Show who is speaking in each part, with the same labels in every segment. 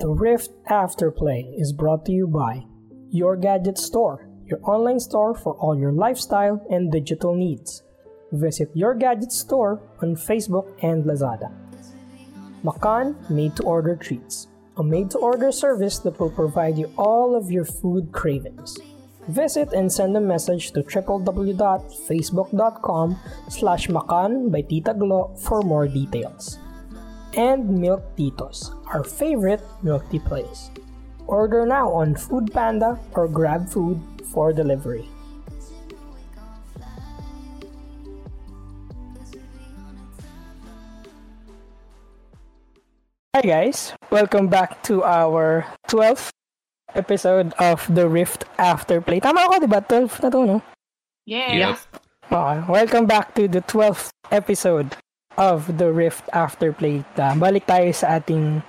Speaker 1: The Rift Afterplay is brought to you by Your Gadget Store, your online store for all your lifestyle and digital needs. Visit Your Gadget Store on Facebook and Lazada. Makan Made to Order Treats, a made to order service that will provide you all of your food cravings. Visit and send a message to www.facebook.com slash makan by Tita Glo for more details. And Milk Titos, our favorite milk tea place. Order now on Food Panda or Grab Food for delivery. Hi guys, welcome back to our 12th episode of The Rift Afterplay. Tama ako, di ba? 12 na to, no?
Speaker 2: Yeah.
Speaker 1: Okay. Ah, welcome back to the 12th episode of The Rift Afterplay. Uh, balik tayo sa ating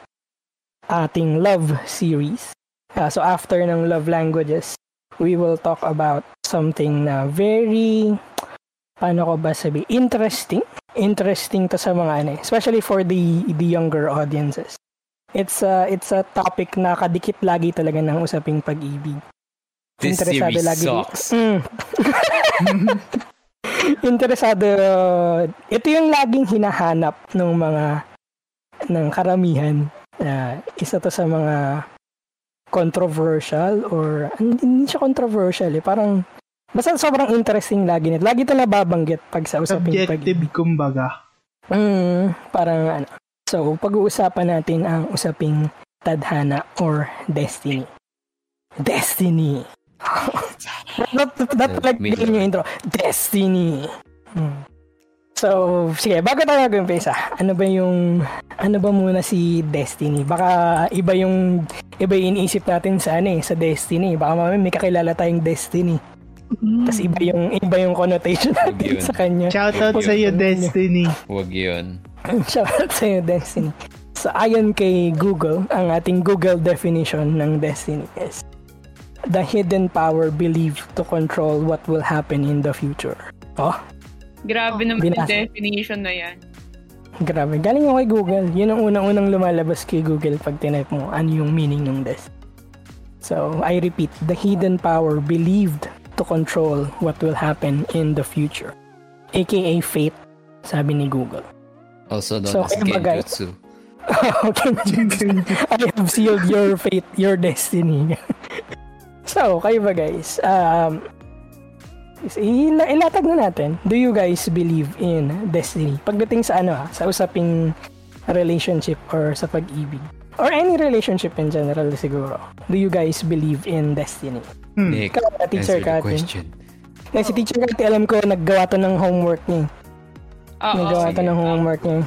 Speaker 1: ating love series. Uh, so after ng love languages, we will talk about something na very paano ko ba sabi interesting interesting to sa mga ano eh, especially for the the younger audiences it's a it's a topic na kadikit lagi talaga ng usaping pag-ibig
Speaker 2: This series lagi sucks. Mm.
Speaker 1: interesado ito yung laging hinahanap ng mga ng karamihan uh, isa to sa mga controversial or hindi siya controversial eh parang Basta sobrang interesting lagi nito. Lagi ito nababanggit pag sa usaping
Speaker 3: Subjective, pag kumbaga.
Speaker 1: Mm, parang ano. So, pag-uusapan natin ang usaping tadhana or destiny. Destiny. That, that, that like yung intro. Destiny. Hmm. So, sige, bago tayo mag-umpisa, ano ba yung, ano ba muna si Destiny? Baka iba yung, iba yung iniisip natin sa ano eh, sa Destiny. Baka mamaya may kakilala tayong Destiny. Mm. Tapos iba yung iba yung connotation natin sa kanya.
Speaker 3: Shout out sa iyo Destiny.
Speaker 2: Huwag 'yun.
Speaker 1: Shout out sa iyo Destiny. So ayon kay Google, ang ating Google definition ng Destiny is the hidden power believed to control what will happen in the future. Oh.
Speaker 4: Grabe naman yung definition na yan.
Speaker 1: Grabe. Galing ako kay Google. Yun ang unang-unang lumalabas kay Google pag tinype mo ano yung meaning ng Destiny. So, I repeat, the hidden power believed to control what will happen in the future. AKA fate, sabi ni Google.
Speaker 2: Also known so, as Genjutsu.
Speaker 1: okay, I have sealed your fate, your destiny. so, kayo ba guys? Um, ila- ilatag na natin. Do you guys believe in destiny? Pagdating sa ano ha, sa usaping relationship or sa pag-ibig. Or any relationship in general siguro. Do you guys believe in destiny?
Speaker 2: Hmm. Nick,
Speaker 1: Kaya, teacher answer the question. Na si teacher Kati, alam ko, naggawa to ng homework niya.
Speaker 4: Oo,
Speaker 1: naggawa to ng homework niya.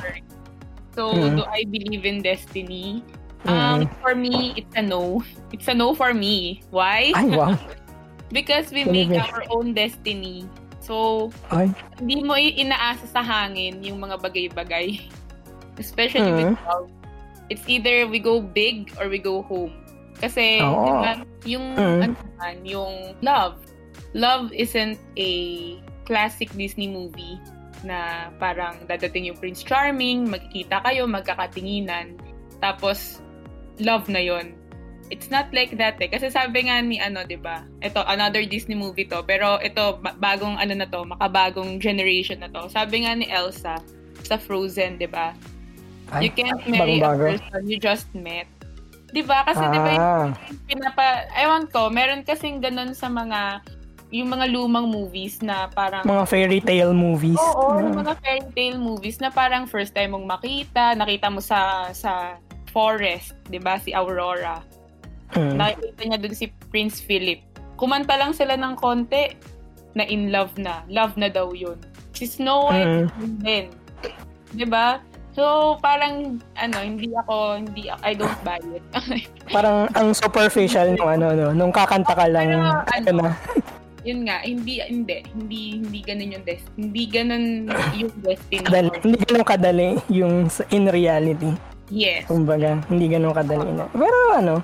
Speaker 4: So, hmm. do I believe in destiny? Um. For me, it's a no. It's a no for me. Why?
Speaker 1: Ay, wow.
Speaker 4: Because we make our own destiny. So,
Speaker 1: Ay.
Speaker 4: hindi mo inaasa sa hangin yung mga bagay-bagay. Especially hmm. with love. It's either we go big or we go home. Kasi, oh. diba, yung, mm. ano man, yung love. Love isn't a classic Disney movie na parang dadating yung Prince Charming, magkikita kayo, magkakatinginan, tapos love na yon. It's not like that eh. Kasi sabi nga ni ano, 'di ba? Ito another Disney movie to, pero ito bagong ano na to, makabagong generation na to. Sabi nga ni Elsa sa Frozen, 'di ba? You can't marry a person you just met 'Di ba? Kasi ah. 'di ba yung pinapa ewan ko, meron kasing ganun sa mga yung mga lumang movies na parang
Speaker 1: mga fairy tale movies.
Speaker 4: Oo, mm. yung mga fairy tale movies na parang first time mong makita, nakita mo sa sa forest, 'di ba? Si Aurora. Mm. Nakita niya dun si Prince Philip. Kumanta lang sila ng konti na in love na. Love na daw 'yun. Si Snow White mm. din. 'Di ba? So, parang, ano, hindi ako, hindi, I don't buy it.
Speaker 1: parang, ang superficial nung ano, no, nung kakanta ka lang, Pero, ano, na.
Speaker 4: yun nga, hindi, hindi, hindi, hindi ganun yung destiny. Hindi ganun yung destiny.
Speaker 1: Kadali, hindi ganun kadali yung in reality.
Speaker 4: Yes.
Speaker 1: Kumbaga, hindi ganun kadali na. Pero ano,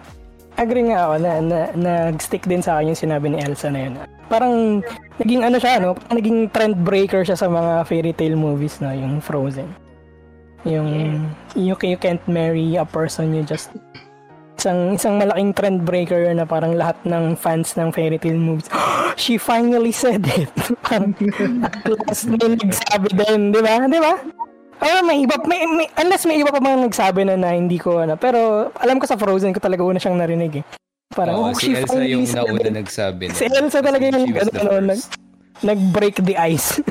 Speaker 1: agree nga ako na, na nag-stick din sa akin yung sinabi ni Elsa na yun. Parang naging ano siya, no? Parang naging trend breaker siya sa mga fairy tale movies na yung Frozen. Yung, yeah. you, you can't marry a person you just isang isang malaking trend breaker na parang lahat ng fans ng fairy tale movies. She finally said it. last may nagsabi din, di ba? Di ba? Ay, may iba, may, may, unless may iba pa mga nagsabi na na hindi ko, ano. Pero, alam ko sa Frozen ko talaga una siyang narinig eh.
Speaker 2: Parang, oh, oh si Elsa yung nauna nagsabi. Na.
Speaker 1: Si Elsa talaga yung, ano, ano, nag, nag-break the ice.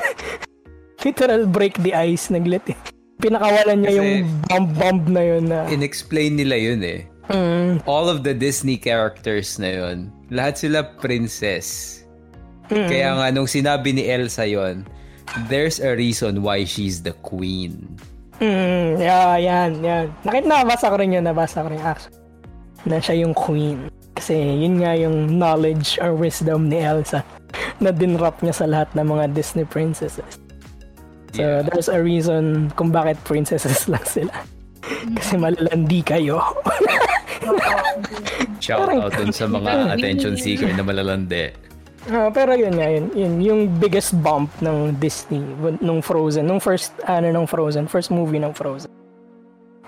Speaker 1: Literal break the ice, naglit eh. Pinakawalan niya Kasi, yung bomb-bomb na yun na...
Speaker 2: In-explain nila yun eh. Mm. All of the Disney characters na yun, lahat sila princess. Mm. Kaya nga nung sinabi ni Elsa yon, there's a reason why she's the queen.
Speaker 1: Mm, yeah, yan, yan. Nakita nabasa ko rin yun, nabasa ko rin actually. Na siya yung queen. Kasi yun nga yung knowledge or wisdom ni Elsa na dinrap niya sa lahat ng mga Disney princesses. So, yeah. there's a reason kung bakit princesses lang sila. Kasi malalandi kayo.
Speaker 2: Shout out dun sa mga attention seeker na malalandi.
Speaker 1: Uh, pero yun nga, yun, yun, yung biggest bump ng Disney nung Frozen, nung first, ano, nung Frozen, first movie ng Frozen.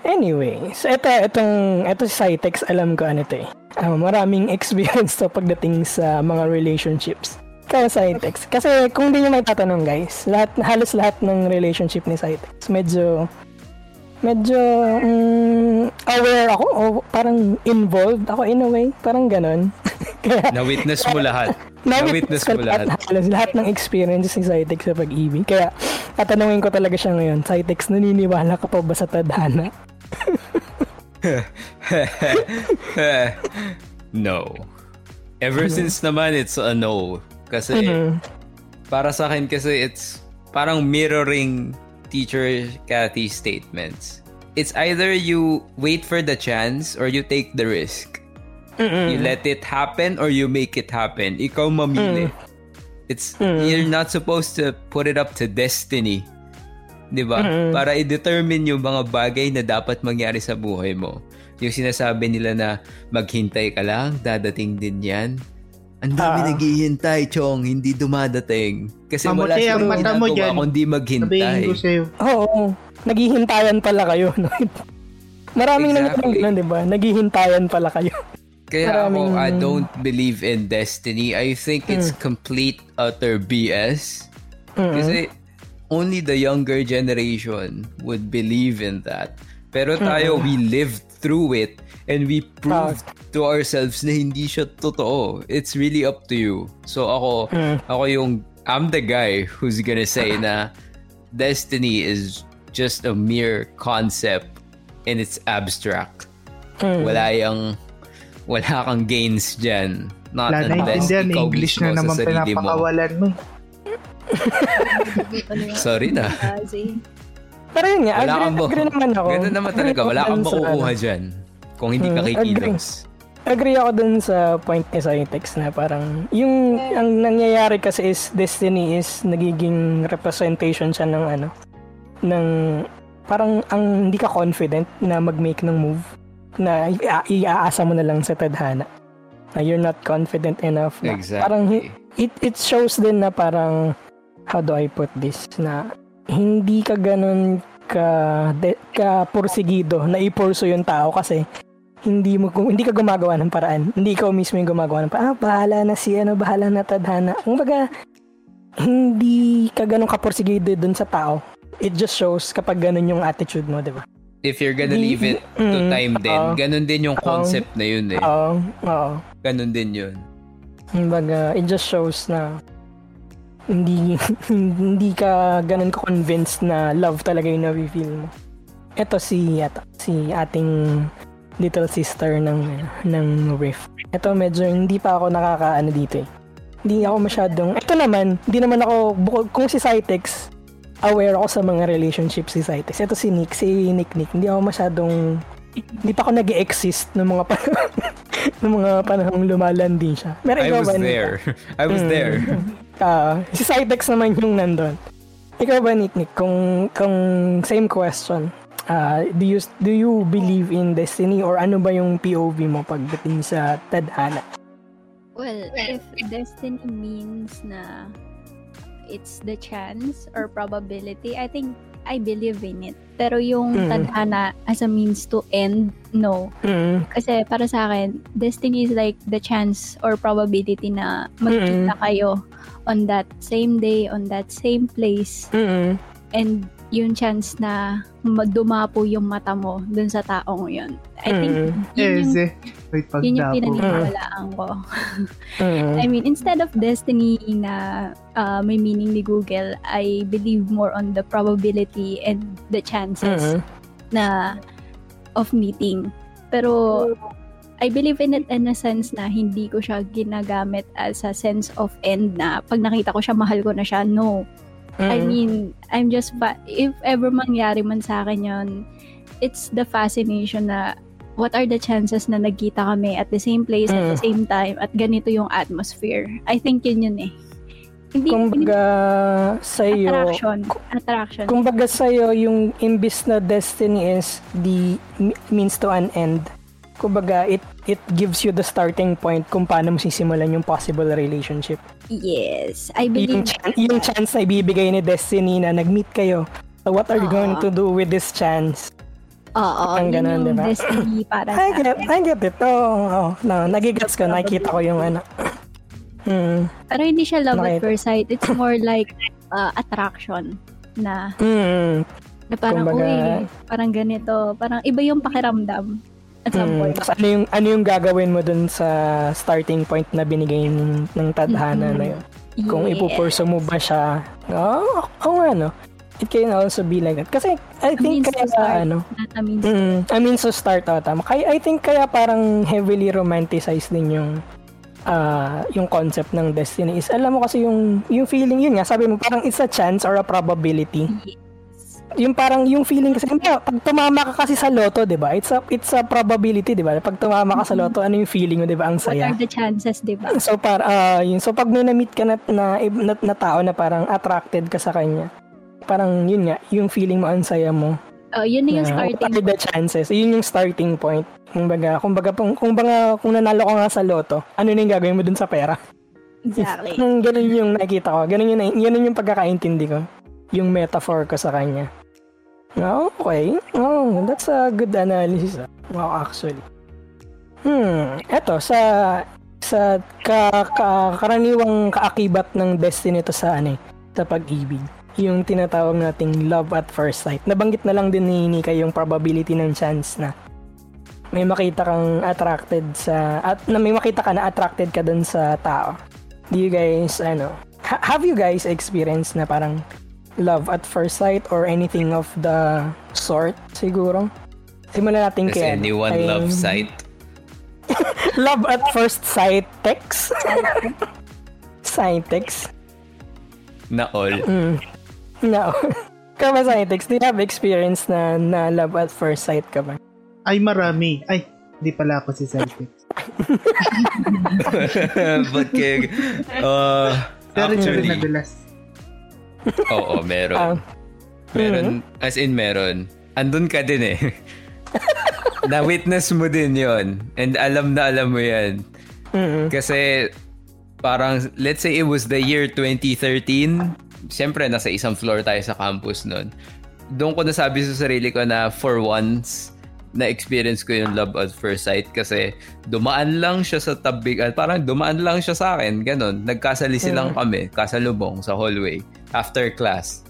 Speaker 1: Anyway, so ito, itong, ito si Cytex, alam ko ano ito eh. Uh, maraming experience to pagdating sa mga relationships. Kaya Cytex. Kasi kung hindi nyo may tatanong guys, lahat, halos lahat ng relationship ni Cytex, medyo medyo um, aware ako o parang involved ako in a way. Parang ganon.
Speaker 2: Na-witness mo lahat. Na-witness mo lahat.
Speaker 1: Lahat, lahat ng experiences ni Cytex sa pag-ibig. Kaya, tatanungin ko talaga siya ngayon, Cytex, naniniwala ka pa ba sa tadhana?
Speaker 2: no. Ever ano? since naman, it's a no. Kasi, mm-hmm. para sa akin kasi, it's parang mirroring teacher Kathy's statements. It's either you wait for the chance or you take the risk. Mm-mm. You let it happen or you make it happen. Ikaw mamili. Mm. It's mm. you're not supposed to put it up to destiny. 'Di ba? Para i-determine yung mga bagay na dapat mangyari sa buhay mo. Yung sinasabi nila na maghintay ka lang, dadating din 'yan. Ang dami uh, naghihintay, Chong, hindi dumadating. Kasi wala silang mata mo dyan. kundi maghintay. Sabihin ko sa'yo.
Speaker 1: Oo, oo. Naghihintayan pala kayo. Maraming exactly. nangyayari di ba? Naghihintayan pala kayo.
Speaker 2: Kaya Maraming... ako, I don't believe in destiny. I think it's mm. complete utter BS. Mm-hmm. Kasi only the younger generation would believe in that. Pero tayo, mm-hmm. we lived through it and we proved to ourselves na hindi siya totoo. It's really up to you. So ako, mm. ako yung, I'm the guy who's gonna say na destiny is just a mere concept and it's abstract. Mm. Wala yung, wala kang gains dyan. Not wala unless ikaw English na naman pinapakawalan mo. Sorry na.
Speaker 1: Pero yun nga, wala agree, agree naman ako.
Speaker 2: Ganun naman talaga. Wala kang makukuha ano. dyan. Kung hindi ka hmm, kikilos.
Speaker 1: Agree. agree ako dun sa point ni Cytex na parang yung ang nangyayari kasi is Destiny is nagiging representation siya ng ano ng parang ang hindi ka confident na mag-make ng move na iaasa mo na lang sa tadhana na you're not confident enough na
Speaker 2: exactly.
Speaker 1: parang it it shows din na parang how do I put this na hindi ka ganun ka de, ka porsigido na ipurso yung tao kasi hindi mo hindi ka gumagawa ng paraan. Hindi ikaw mismo yung gumagawa ng paraan. Ah, bahala na si ano, bahala na tadhana. Kumbaga, hindi ka ganun kaporsigido dun sa tao. It just shows kapag ganun yung attitude mo, di ba?
Speaker 2: If you're gonna leave it to mm, time din, uh, ganun din yung concept uh, na yun eh.
Speaker 1: Oo, uh, oo.
Speaker 2: Ganun din yun.
Speaker 1: Kumbaga, it just shows na hindi hindi ka ganun ka convinced na love talaga yung na-feel mo. Ito si ata, si ating little sister ng ng Riff. Ito medyo hindi pa ako nakakaano dito eh. Hindi ako masyadong Ito naman, hindi naman ako bukod kung si Cytex aware ako sa mga relationships si Cytex. Ito si Nick, si Nick Nick. Hindi ako masyadong hindi pa ako nag exist ng mga panahon ng mga panahong lumalandi siya.
Speaker 2: Pero I was ba, there. I was mm. there.
Speaker 1: Uh, si Cytex naman yung nandun. Ikaw ba, Nick Nick, kung, kung same question, uh, do you do you believe in destiny or ano ba yung POV mo pagdating sa tadhana?
Speaker 5: Well, if destiny means na it's the chance or probability, I think I believe in it. Pero yung mm. tadhana as a means to end, no. Mm. Kasi para sa akin, destiny is like the chance or probability na magkita mm. kayo on that same day, on that same place. Mm. And yung chance na dumapo yung mata mo dun sa taong yun. I think mm. yun yung,
Speaker 3: eh, Wait,
Speaker 5: yun yung pinaniniwalaan ko. mm. I mean, instead of destiny na uh, may meaning ni Google, I believe more on the probability and the chances mm-hmm. na of meeting. Pero I believe in it in a sense na hindi ko siya ginagamit as a sense of end na pag nakita ko siya, mahal ko na siya. No. Mm-hmm. I mean, I'm just, fa- if ever mangyari man sa akin yon it's the fascination na what are the chances na nagkita kami at the same place mm. at the mm. same time at ganito yung atmosphere. I think yun yun eh.
Speaker 1: Hindi, kumbaga sa iyo
Speaker 5: attraction attraction
Speaker 1: kumbaga sa iyo yung imbis na destiny is the means to an end kumbaga it it gives you the starting point kung paano mo sisimulan yung possible relationship
Speaker 5: Yes, I believe
Speaker 1: yung, ch- yung chance na ibibigay ni Destiny na nag-meet kayo. So what are you going to do with this chance?
Speaker 5: Oo, ang ganun, di ba? Destiny para
Speaker 1: I get, I get it. Oh, oh, no, nagigets ko, nakikita ko yung ano.
Speaker 5: Hmm. Pero hindi siya love Nakita. at first sight. It's more like uh, attraction na mm. na parang, Kumbaga, uy, parang ganito. Parang iba yung pakiramdam at some mm, point.
Speaker 1: Tapos ano yung, ano yung gagawin mo dun sa starting point na binigay ng, ng tadhana mm-hmm. na yun? Kung yes. ipupurso mo ba siya, oh, oh, ano, it can also be like that. Kasi I think I kaya start, ano,
Speaker 5: mm,
Speaker 1: I mean so start oh, tama. Kaya I think kaya parang heavily romanticized din yung uh, yung concept ng destiny is alam mo kasi yung yung feeling yun nga sabi mo parang it's a chance or a probability. Yes yung parang yung feeling kasi pag tumama ka kasi sa loto, 'di ba? It's a it's a probability, 'di ba? Pag tumama ka sa loto, ano yung feeling mo, 'di ba? Ang saya.
Speaker 5: What are the chances, 'di ba?
Speaker 1: So para uh, yun. So pag may na-meet ka na, na, na, na tao na parang attracted ka sa kanya, parang yun nga, yung feeling mo ang saya mo.
Speaker 5: Oh, yun na yung starting
Speaker 1: point. the chances. Yun yung starting point. Kumbaga, kumbaga, kung, kumbaga, kung nanalo ka nga sa loto, ano na yung gagawin mo dun sa pera?
Speaker 5: Exactly.
Speaker 1: ganun yung nakikita ko. Ganun yung, ganun yung pagkakaintindi ko. Yung metaphor ko sa kanya. Okay. Oh, that's a good analysis. Ah. Wow, actually. Hmm, eto sa sa ka, ka, karaniwang kaakibat ng destiny to sa ano, sa pag-ibig. Yung tinatawag nating love at first sight. Nabanggit na lang din ni Nika yung probability ng chance na may makita kang attracted sa at na may makita ka na attracted ka dun sa tao. Do you guys ano, ha- have you guys experienced na parang love at first sight or anything of the sort siguro. Simulan natin
Speaker 2: kay anyone kay... love sight?
Speaker 1: love at first sight text? sight text?
Speaker 2: Na all.
Speaker 1: Mm. Na all. Kama Scientex, do you have experience na, na love at first sight ka ba?
Speaker 3: Ay, marami. Ay, hindi pala ako si Scientex.
Speaker 2: Ba't kaya, uh,
Speaker 3: Pero actually, nadulas.
Speaker 2: Oo, meron. Uh, meron, mm-hmm. as in meron. Andun ka din eh. Na-witness mo din yon And alam na alam mo yan. Mm-hmm. Kasi parang, let's say it was the year 2013. Siyempre, nasa isang floor tayo sa campus noon. Doon ko nasabi sa sarili ko na for once, na-experience ko yung love at first sight kasi dumaan lang siya sa tabi at parang dumaan lang siya sa akin, ganun. Nagkasalisi lang mm. kami, kasalubong sa hallway after class.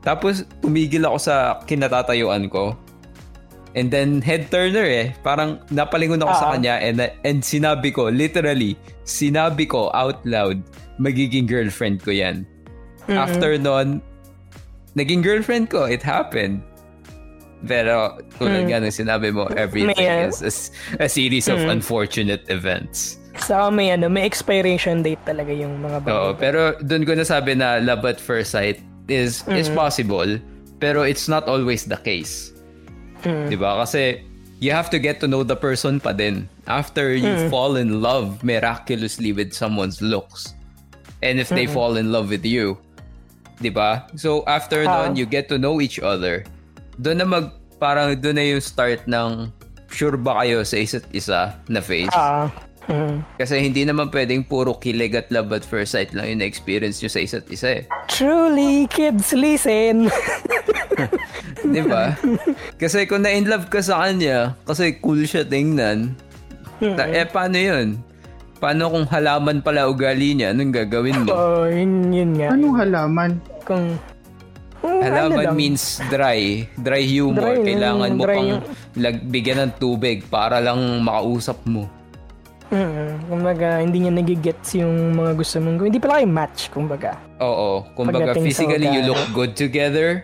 Speaker 2: Tapos tumigil ako sa kinatatayuan ko. And then head turner eh, parang napalingon ako uh-huh. sa ah. kanya and and sinabi ko literally, sinabi ko out loud, magiging girlfriend ko 'yan. Mm-hmm. After noon, naging girlfriend ko, it happened. Pero tulad mm. nga ng sinabi mo, everything is a, a series of mm. unfortunate events.
Speaker 1: So may ano, may expiration date talaga yung mga
Speaker 2: bagay. Oo, pero doon ko nasabi na love at first sight is mm. is possible, pero it's not always the case. Mm. 'Di ba? Kasi you have to get to know the person pa din after you mm. fall in love miraculously with someone's looks. And if they mm. fall in love with you, 'di ba? So after uh, nun, you get to know each other doon na mag parang doon na yung start ng sure ba kayo sa isa't isa na phase.
Speaker 1: Ah. Mm.
Speaker 2: Kasi hindi naman pwedeng puro kilig at love at first sight lang yung experience nyo sa isa't isa eh.
Speaker 1: Truly, kids, listen!
Speaker 2: Di ba? Kasi kung na-in love ka sa kanya, kasi cool siya tingnan, ta- eh paano yun? Paano kung halaman pala ugali niya? Anong gagawin mo?
Speaker 1: Oo, oh, yun, yun nga.
Speaker 3: Anong halaman?
Speaker 1: Kung,
Speaker 2: kung halaman ano means dry. Dry humor. Dry, Kailangan mo dry pang lag, bigyan ng tubig para lang makausap mo.
Speaker 1: Mm, kumbaga, hindi niya nagigets yung mga gusto mong gawin. Hindi pala kayo match, kumbaga.
Speaker 2: Oo. Kumbaga, Pagdating physically you look good together.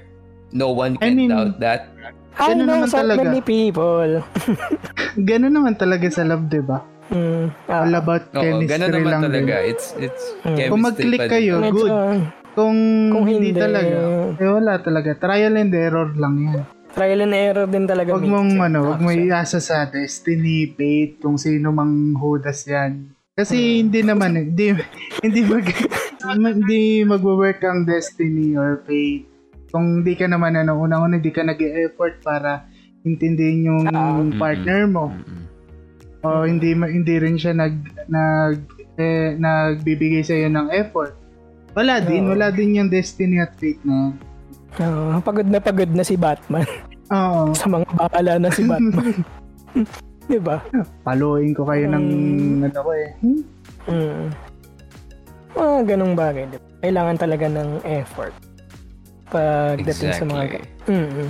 Speaker 2: No one can I mean, doubt that.
Speaker 1: I know so talaga. many people.
Speaker 3: Ganun naman talaga sa love, di ba? Mm, uh, All about Oo, chemistry naman lang
Speaker 2: talaga. Din. It's, it's mm.
Speaker 3: Kung mag-click kayo, good. Kung, kung hindi, hindi talaga, eh wala talaga. Trial and error lang yan.
Speaker 1: Trial and error din talaga.
Speaker 3: Huwag mong, ano, huwag mo iasa sa destiny, fate, kung sino mang hudas yan. Kasi hmm. hindi naman, eh, hindi, hindi mag, hindi magwo-work ang destiny or fate. Kung hindi ka naman, ano, unang-una, hindi ka nag-effort para intindihin yung uh, partner mo. Mm-hmm o hindi hindi rin siya nag nag eh, nagbibigay sa iyo ng effort. Wala din, oh. wala din yung destiny at fate na.
Speaker 1: Oh, pagod na pagod na si Batman.
Speaker 3: Oo.
Speaker 1: sa mga bakala na si Batman. 'Di ba?
Speaker 3: Paluin ko kayo ng um, ano ko eh. Hmm?
Speaker 1: Mm. Mga ganong bagay. Diba? Kailangan talaga ng effort. Pagdating exactly. sa mga... Mm-hmm.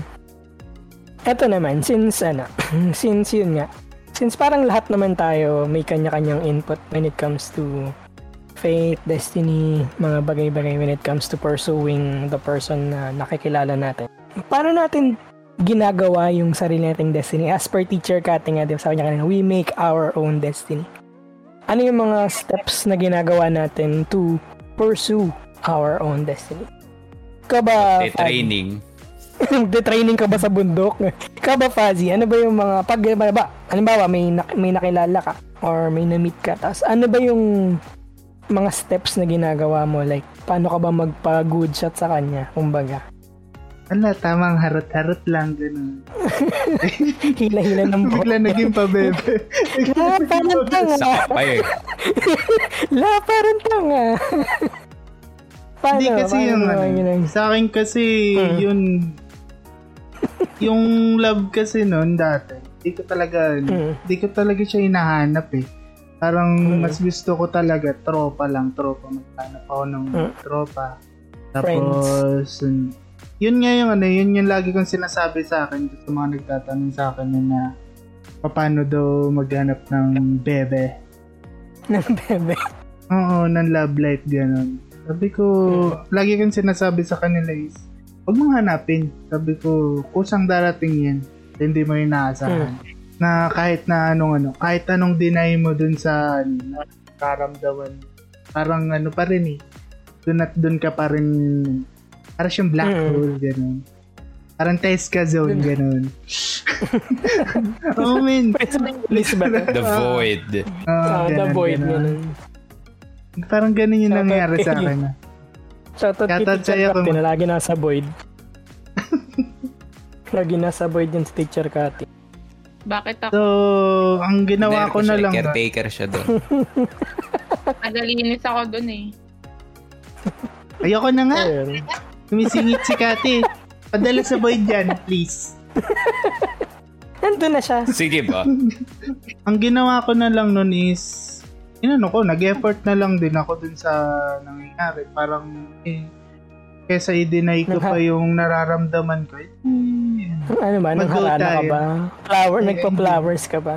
Speaker 1: Ito naman, since ano, since yun nga, since parang lahat naman tayo may kanya-kanyang input when it comes to fate, destiny, mga bagay-bagay when it comes to pursuing the person na nakikilala natin. Paano natin ginagawa yung sarili nating destiny? As per teacher Kati nga, diba, sabi niya kanina, we make our own destiny. Ano yung mga steps na ginagawa natin to pursue our own destiny? Ka ba,
Speaker 2: training.
Speaker 1: Nagde-training ka ba sa bundok? Ka ba, Fuzzy? Ano ba yung mga, pag, ba, ba halimbawa, may, may nakilala ka or may na-meet ka, tapos ano ba yung mga steps na ginagawa mo? Like, paano ka ba magpa-good shot sa kanya? Kumbaga.
Speaker 3: Ala, tamang harot-harot lang, gano'n.
Speaker 1: Hila-hila ng
Speaker 3: buhok. Bigla naging pabebe.
Speaker 1: La, parang tanga.
Speaker 2: Sakap pa eh.
Speaker 1: La, parang tanga.
Speaker 3: Paano? Hindi kasi Paano yung, ano, sa akin kasi, hmm. yun, yung love kasi noon dati, di ko talaga, mm. di ko talaga siya hinahanap eh. Parang mm. mas gusto ko talaga tropa lang, tropa. Maghanap ako ng mm. tropa. Tapos, Friends. yun nga yung ano, yun yung lagi kong sinasabi sa akin sa mga nagtatanong sa akin na paano daw maghanap ng bebe.
Speaker 1: ng bebe?
Speaker 3: Oo, ng love life, ganun. Sabi ko, mm. lagi kong sinasabi sa kanila is, huwag mong hanapin. Sabi ko, kusang darating yan. Hindi mo inaasahan. Hmm. Na kahit na anong ano, kahit anong deny mo dun sa ano, karamdaman, parang ano pa rin eh. Dun at dun ka pa rin, parang siyang black hmm. hole, gano'n. Parang test ka zone, gano'n. oh, man.
Speaker 2: The void.
Speaker 1: Oh, uh, the void, gano'n.
Speaker 3: Parang ganun yung nangyari sa akin.
Speaker 1: Shoutout kay Teacher Kati na lagi nasa void. lagi nasa void yung Teacher Kati.
Speaker 4: Bakit ako?
Speaker 3: So, ang ginawa ko na lang.
Speaker 2: Caretaker siya doon.
Speaker 4: Nagalinis ako doon eh.
Speaker 3: Ayoko na nga. Sumisingit si Kati. Padala sa void yan, please.
Speaker 1: Nandun na siya.
Speaker 2: Sige ba?
Speaker 3: ang ginawa ko na lang nun is inano ko, nag-effort na lang din ako dun sa nangyayari. Parang, eh, kesa i-deny ko pa yung nararamdaman ko. Eh,
Speaker 1: ano ba? Nangharana ka ba? Flower, eh, nagpa-flowers ka ba?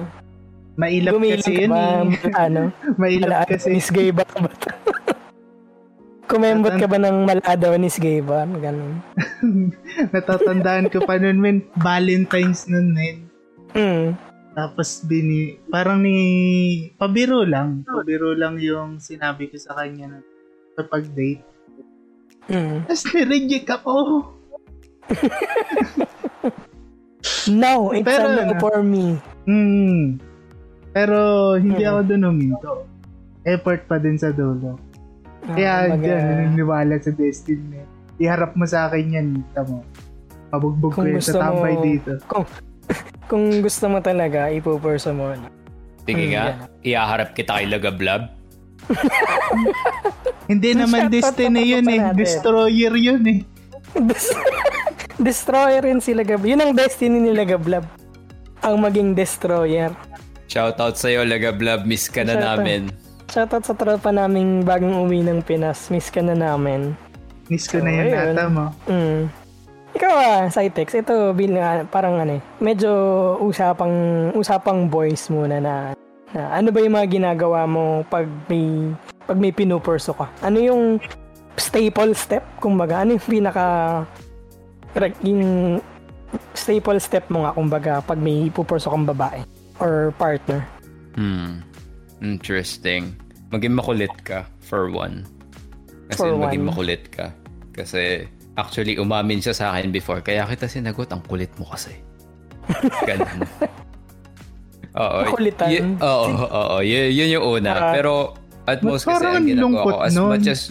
Speaker 3: Mailap Gumiling kasi yun
Speaker 1: ba, eh. ano?
Speaker 3: Mailap Mala- kasi.
Speaker 1: Miss Gay ba ka ba? Kumembot ka ba ng maladaw ni Gay ba? Ganun.
Speaker 3: Natatandaan ko pa nun, men. Valentine's nun, men.
Speaker 1: Mm.
Speaker 3: Tapos bini parang ni pabiro lang, pabiro lang yung sinabi ko sa kanya na sa pag-date.
Speaker 1: Mm.
Speaker 3: Tapos nireject ako.
Speaker 1: no, it's Pero, a no for me.
Speaker 3: Hmm. Pero hindi mm. ako doon huminto. Effort pa din sa dulo. Ah, Kaya dyan, naniniwala sa destiny. Iharap mo sa akin yan, tamo. Pabugbog ko yan sa tambay mo, dito.
Speaker 1: Kung, kung gusto mo talaga, ipupurso mo na.
Speaker 2: Sige hmm, nga, iaharap kita kay Lagablab.
Speaker 3: Hindi naman destiny yun eh. Destroyer yun eh.
Speaker 1: destroyer rin sila Gab. Yun ang destiny nila Gablab. Ang maging destroyer.
Speaker 2: Shoutout sa'yo, Lagablab. Miss ka na Shoutout. namin.
Speaker 1: Shoutout sa tropa naming bagong uwi ng Pinas. Miss ka na namin.
Speaker 3: Miss ko so, na yan ayun. nata mo.
Speaker 1: Mm. Ikaw ah, Cytex, ito bilang parang ano eh, medyo usapang usapang boys muna na, na ano ba yung mga ginagawa mo pag may pag may pinupurso ka? Ano yung staple step kumbaga? Ano yung pinaka yung staple step mo nga kumbaga pag may pupurso kang babae or partner?
Speaker 2: Hmm. Interesting. Maging makulit ka for one. Kasi for maging one. makulit ka. Kasi actually umamin siya sa akin before. Kaya kita sinagot, ang kulit mo kasi. Ganun. Oo.
Speaker 1: Kulitan.
Speaker 2: Y- oo, oo, oo. Y- yun yung una. Uh, Pero at most kasi ang ginagawa ko as nun. much as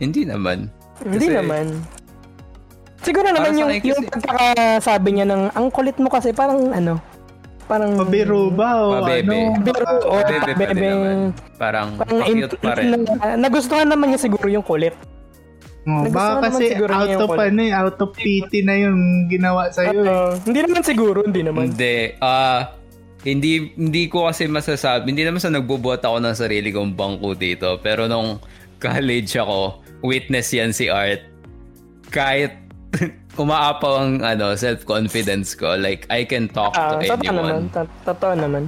Speaker 2: hindi naman.
Speaker 1: Kasi, hindi naman. Siguro naman yung, kasi, yung pagkakasabi niya ng ang kulit mo kasi parang ano, parang
Speaker 3: pabiro ba o
Speaker 2: pabebe.
Speaker 1: ano? Pabebe o
Speaker 2: pabebe, pabebe. Parang, parang cute pa rin.
Speaker 1: Na, nagustuhan naman niya siguro yung kulit.
Speaker 3: Oh, baka kasi out of ano eh, out of pity na yung ginawa sa iyo. Uh,
Speaker 1: eh. Hindi naman siguro, hindi naman.
Speaker 2: Hindi. Ah, uh, hindi hindi ko kasi masasabi, hindi naman sa nagbubuhat ako ng sarili kong bangko dito, pero nung college ako, witness yan si Art. Kahit umaapaw ang ano, self-confidence ko, like I can talk uh, to totoo anyone.
Speaker 1: Naman, totoo naman.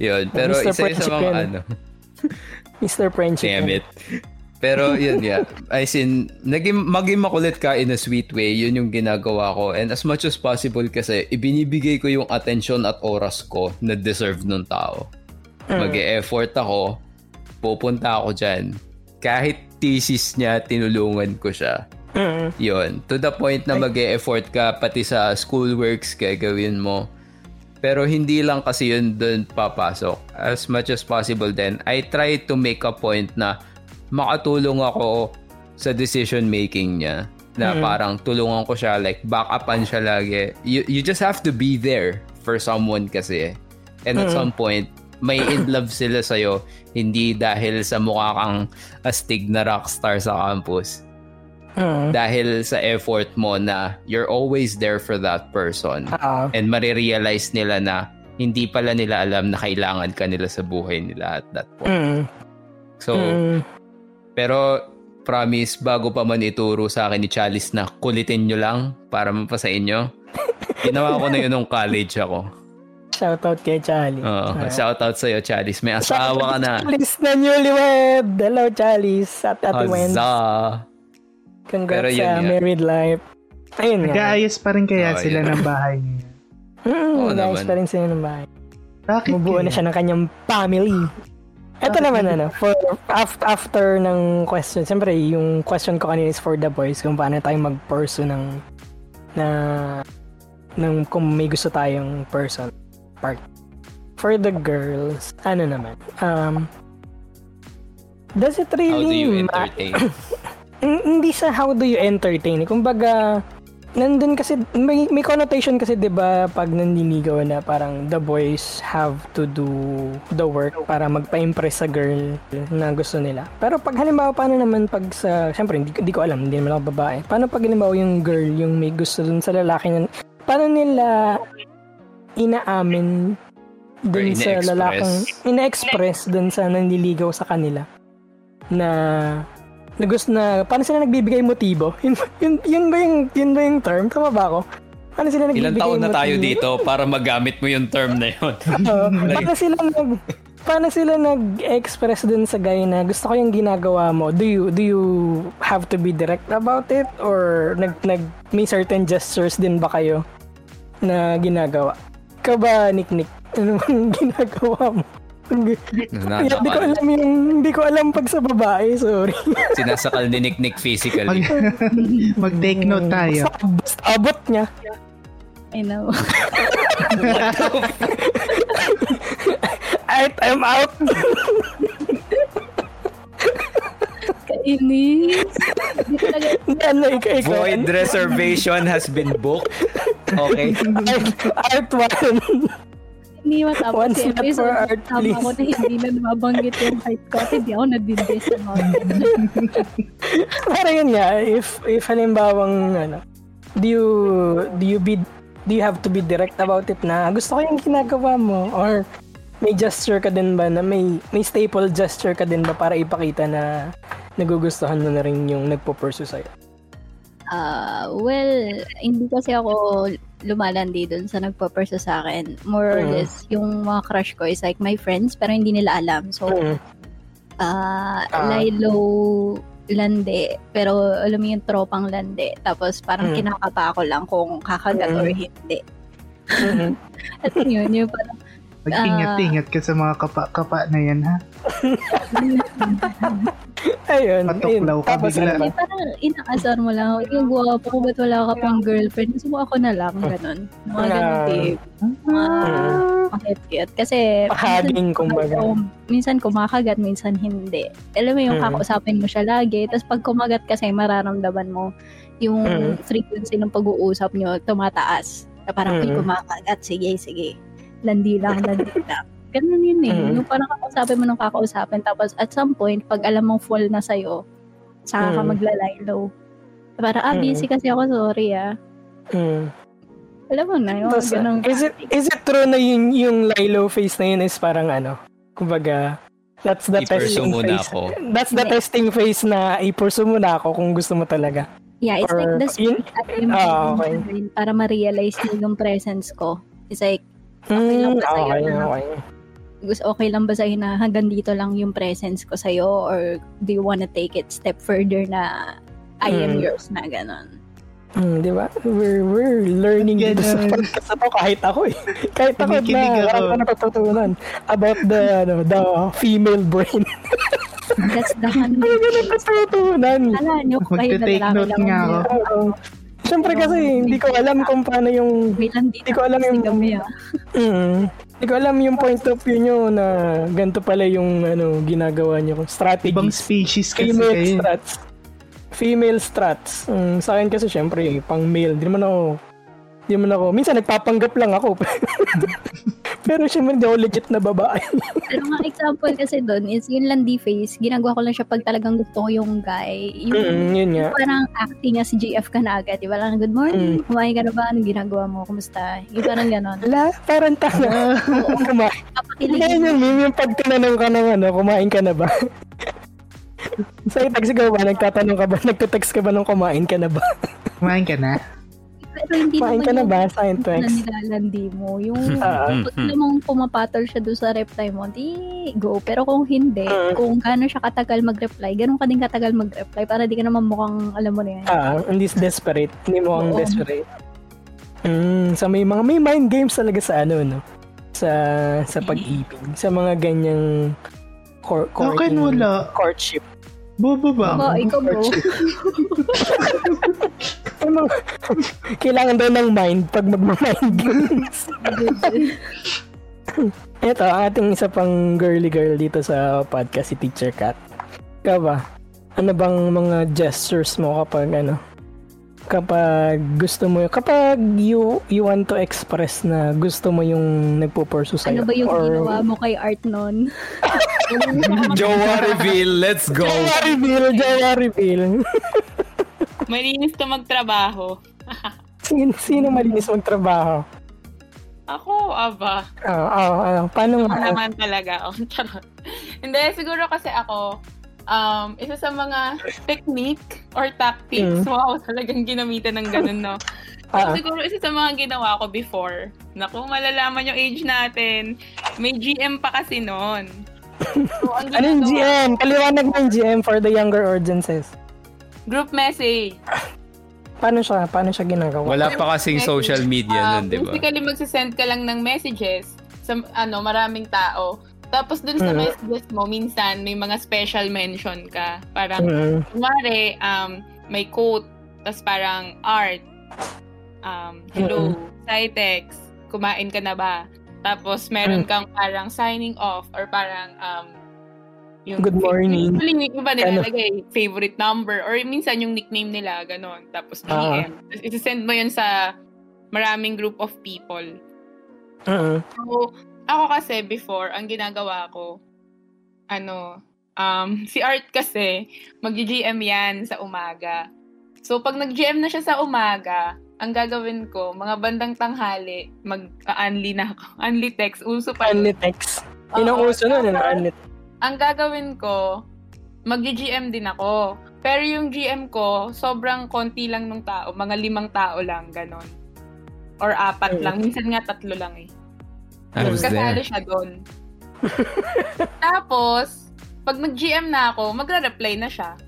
Speaker 2: Yun, pero isa isa mga ano.
Speaker 1: Mr. Friendship.
Speaker 2: Damn it. Pero yun yeah. As in, naging, maging makulit ka in a sweet way, yun yung ginagawa ko. And as much as possible kasi, ibinibigay ko yung attention at oras ko na deserve ng tao. Mm. Mag-e-effort ako, pupunta ako dyan. Kahit thesis niya, tinulungan ko siya. Mm. Yun. To the point na mag-e-effort ka, pati sa schoolworks gagawin mo. Pero hindi lang kasi yun dun papasok. As much as possible then, I try to make a point na makatulong ako sa decision making niya na mm-hmm. parang tulungan ko siya like back upan siya lagi you, you just have to be there for someone kasi and at mm-hmm. some point may in love sila sa'yo hindi dahil sa mukha kang astig na rockstar sa campus mm-hmm. dahil sa effort mo na you're always there for that person uh-huh. and marirealize nila na hindi pala nila alam na kailangan ka nila sa buhay nila at that point mm-hmm. so mm-hmm pero promise, bago pa man ituro sa akin ni Chalice na kulitin nyo lang para mapasa inyo, ginawa ko na yun nung college ako.
Speaker 1: Shoutout kay Chalice.
Speaker 2: Oo, uh, shoutout sa'yo, Chalice. May asawa ka na.
Speaker 1: Chalice na newlywed. Hello, Chalice. At Ate Wenz. Congrats Pero yun, sa yeah. married life. Ayun nga.
Speaker 3: Nag-aayos pa rin kaya oh, sila yeah. ng bahay niya.
Speaker 1: Mm, oh, nag-aayos pa rin sila ng bahay. Bakit Mubuo na siya ng kanyang family. Ito naman ano, for after, after ng question, siyempre yung question ko kanina is for the boys kung paano tayo mag-pursue ng na ng kung may gusto tayong person part. For the girls, ano naman, um, does it really
Speaker 2: How do you entertain?
Speaker 1: Hindi sa how do you entertain. Kumbaga, nandun kasi may, may connotation kasi 'di ba pag nanliligaw na parang the boys have to do the work para magpa-impress sa girl na gusto nila. Pero pag halimbawa paano naman pag sa syempre hindi, hindi ko alam, hindi naman ako babae. Paano pag halimbawa yung girl yung may gusto dun sa lalaki na paano nila inaamin dun sa lalaking ina-express dun sa nanliligaw sa kanila na na gusto na, paano sila nagbibigay motibo? Yun, yun, yun, ba yung, yun ba yung term? Tama ba ako? Paano sila nagbibigay
Speaker 2: Ilang taon na tayo dito para magamit mo yung term na yun?
Speaker 1: uh, like, paano sila nag, paano sila nag-express dun sa guy na gusto ko yung ginagawa mo? Do you, do you have to be direct about it? Or nag, nag, may certain gestures din ba kayo na ginagawa? Ikaw ba, Nick Nick? Ano ginagawa mo? Hindi, hindi ko alam yung, hindi ko alam pag sa babae, sorry.
Speaker 2: Sinasakal ni Nick Nick physically. Mag,
Speaker 3: mag-take note tayo.
Speaker 1: Basta abot niya.
Speaker 5: I know.
Speaker 1: Art, I'm out.
Speaker 5: Kainis.
Speaker 1: ano, ikaw, ikaw.
Speaker 2: Void reservation has been booked. Okay.
Speaker 1: Art, art one
Speaker 5: ni matapos One si episode, for art, tama ako na hindi na nababanggit yung height ko at hindi ako nadindis sa mountain.
Speaker 1: Parang yun nga, if, if halimbawang, ano, do you do you be do you have to be direct about it na gusto ko yung ginagawa mo or may gesture ka din ba na may may staple gesture ka din ba para ipakita na nagugustuhan mo na rin yung nagpo-pursue sa'yo?
Speaker 5: Uh, well, hindi kasi ako lumalandi dun sa nagpo-pursue sa akin. More or uh less, yung mga crush ko is like my friends pero hindi nila alam. So, uh uh, uh, Lilo lande, pero alam mo yung tropang lande. Tapos parang mm. kinakapa ko lang kung kakagat mm. or hindi. Mm-hmm. At yun, yung parang
Speaker 3: Mag-ingat-ingat ka sa mga kapa-kapa na yan, ha?
Speaker 1: ayun.
Speaker 3: Patuklaw ka
Speaker 5: Tapos, bigla. Ano, parang inaasar mo lang, yung guwapo ko, ba't wala ka pang girlfriend? Gusto mo ako na lang, ganun. Mga ganun, babe. Ah, pakit Kasi,
Speaker 1: Pahaging, kumbaga.
Speaker 5: Minsan kumakagat, minsan hindi. Alam mo yung mm. kakausapin mo siya lagi, tapos pag kumagat kasi, mararamdaman mo yung mm. frequency ng pag-uusap nyo tumataas. Na parang, mm. kumakagat, sige, sige landi lang, landi lang. Ganun yun eh. Mm. Yung parang kakausapin mo nung kakausapin. Tapos at some point, pag alam mong full na sa'yo, saka mm. ka maglalay low. Para, ah, busy mm. kasi ako, sorry ah.
Speaker 1: Mm.
Speaker 5: Alam mo na yun.
Speaker 1: Tapos, ganun, is, it, is it true na yung, yung Lilo face na yun is parang ano, kumbaga, that's the testing phase. Ako. That's the okay. testing phase na i-pursue mo na ako kung gusto mo talaga.
Speaker 5: Yeah, it's Or, like the speed yun? oh, okay. para ma-realize mo yung presence ko. It's like,
Speaker 1: Okay lang ba sa'yo okay, na, okay.
Speaker 5: Gusto, okay lang ba sa'yo na hanggang dito lang yung presence ko sa'yo or do you wanna take it step further na I am mm. yours na ganon?
Speaker 1: Hmm, di ba? We're, we're learning dito sa podcast to kahit ako eh. Kahit ako na ako natutunan about the ano, the female brain.
Speaker 5: That's the one. Ano
Speaker 1: ganun natutunan?
Speaker 5: Ala nyo, kahit na lang
Speaker 1: ako. Siyempre kasi hindi ko alam kung paano yung hindi ko alam yung mm, hindi ko alam yung point of view nyo na ganito pala yung ano ginagawa niyo strategy.
Speaker 3: Ibang species kasi
Speaker 1: female kayo. strats. Female strats. Um, sa akin kasi syempre pang male, hindi naman ako hindi man ako, minsan nagpapanggap lang ako. Pero syempre hindi ako legit na babae.
Speaker 5: Pero nga example kasi doon is yung landi face, ginagawa ko lang siya pag talagang gusto ko yung guy. Yung,
Speaker 1: mm, yun nga.
Speaker 5: Yung parang acting si GF ka na agad. Di ba lang, good morning, mm. kumain ka na ba? Anong ginagawa mo? Kumusta? Yung parang ganon.
Speaker 1: Wala, parang tanga. kumain. Ngayon yung meme, yung pag tinanong ka ng ano, kumain ka na ba? Sa text ka ba? Nagtatanong ka ba? Nagte-text ka ba nung kumain ka na ba?
Speaker 3: kumain ka na?
Speaker 5: Pero hindi
Speaker 1: Kumain ka na ba sa Intex?
Speaker 5: Na nilalandi mo. Yung uh, pag alam mong pumapatol siya doon sa reply mo, di go. Pero kung hindi, uh, kung gano'n siya katagal mag-reply, ganun ka din katagal mag-reply para di ka naman mukhang, alam mo na yan.
Speaker 1: Ah, uh, hindi desperate. Hindi mo ang desperate. Mm, sa so may mga may mind games talaga sa ano no sa sa pag-ibig sa mga ganyang court, courting,
Speaker 3: wala.
Speaker 1: courtship
Speaker 3: Bobo ba?
Speaker 5: Ba, ikaw bro.
Speaker 1: Kailangan daw ng mind pag mag-mind games. Ito, ang ating isa pang girly girl dito sa podcast, si Teacher Cat. Ikaw ba? Ano bang mga gestures mo kapag ano, kapag gusto mo kapag you you want to express na gusto mo yung nagpo-pursue sa'yo
Speaker 5: ano ba yung or... ginawa mo kay Art noon
Speaker 2: Jowa reveal let's go
Speaker 1: Jowa reveal Jowa reveal
Speaker 4: malinis ka magtrabaho
Speaker 1: sino, sino malinis magtrabaho
Speaker 4: ako, aba.
Speaker 1: Oo, oh, oh, oh, paano
Speaker 4: mo? naman talaga. Oh, Hindi, siguro kasi ako, um, isa sa mga technique or tactics, mm. wow, talagang ginamitan ng ganun, no? So, uh siguro isa sa mga ginawa ko before, na kung malalaman yung age natin, may GM pa kasi noon.
Speaker 1: So, ano yung GM? Paliwanag ng GM for the younger audiences.
Speaker 4: Group message.
Speaker 1: Paano siya? Paano siya ginagawa?
Speaker 2: Wala pa kasing social media um, nun, di ba?
Speaker 4: Basically, magsisend ka lang ng messages sa ano maraming tao. Tapos dun sa mm-hmm. messages mo, minsan may mga special mention ka. Parang, mm-hmm. um, may quote, tapos parang art, um, hello, mm-hmm. Cytex, kumain ka na ba? Tapos meron kang parang signing off or parang um,
Speaker 1: yung good morning.
Speaker 4: Usually, yung iba nilalagay ano? favorite number or minsan yung nickname nila, ganon. Tapos DM. Uh-huh. Tapos isi-send mo yun sa maraming group of people.
Speaker 1: Uh-huh.
Speaker 4: So, ako kasi before, ang ginagawa ko, ano, um, si Art kasi, mag-GM yan sa umaga. So, pag nag-GM na siya sa umaga, ang gagawin ko, mga bandang tanghali, mag-unli na ako. Unli text. Uso pa.
Speaker 1: Unli text. Yun ang uso nun, yung unli
Speaker 4: Ang gagawin ko, mag-GM din ako. Pero yung GM ko, sobrang konti lang nung tao. Mga limang tao lang, ganon. Or apat lang. Minsan nga tatlo lang eh.
Speaker 2: I was
Speaker 4: Kasali
Speaker 2: there.
Speaker 4: siya doon. Tapos, pag nag-GM na ako, magre-reply na siya.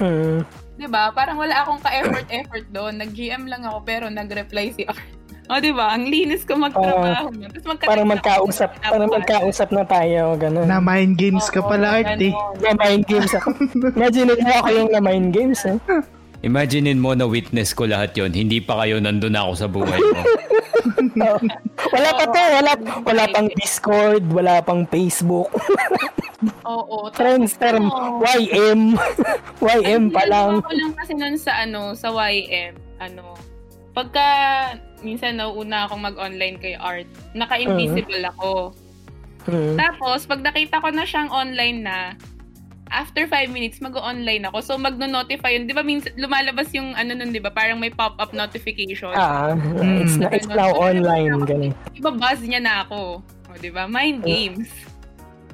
Speaker 1: Hmm.
Speaker 4: 'Di ba? Parang wala akong ka-effort-effort doon. Nag-GM lang ako pero nag-reply si Art. O, di ba? Ang linis ko magtrabaho. Uh, Tapos magka
Speaker 1: para magkausap, para magkausap na tayo, ganun.
Speaker 3: Na mind games ka pala, Art, eh.
Speaker 1: Na mind games ako. Imagine mo ako yung na mind games, eh.
Speaker 2: Imaginein mo na witness ko lahat yon Hindi pa kayo nandun ako sa buhay mo.
Speaker 1: wala pa to, wala, wala pang Discord, wala pang Facebook.
Speaker 4: Oo.
Speaker 1: Friendster, YM. YM pa lang.
Speaker 4: Ako lang kasi nun sa ano, sa YM, ano, pagka minsan nauuna akong mag-online kay Art, naka-invisible uh-huh. ako.
Speaker 1: Uh-huh.
Speaker 4: Tapos, pag nakita ko na siyang online na, after 5 minutes, mag-online ako. So, magno-notify yun. Di ba, minsan, lumalabas yung, ano nun, di ba, parang may pop-up notification.
Speaker 1: Ah, mm, it's, na, it's now so, online. Ganun.
Speaker 4: Iba-buzz niya na ako. O, di ba? Mind games.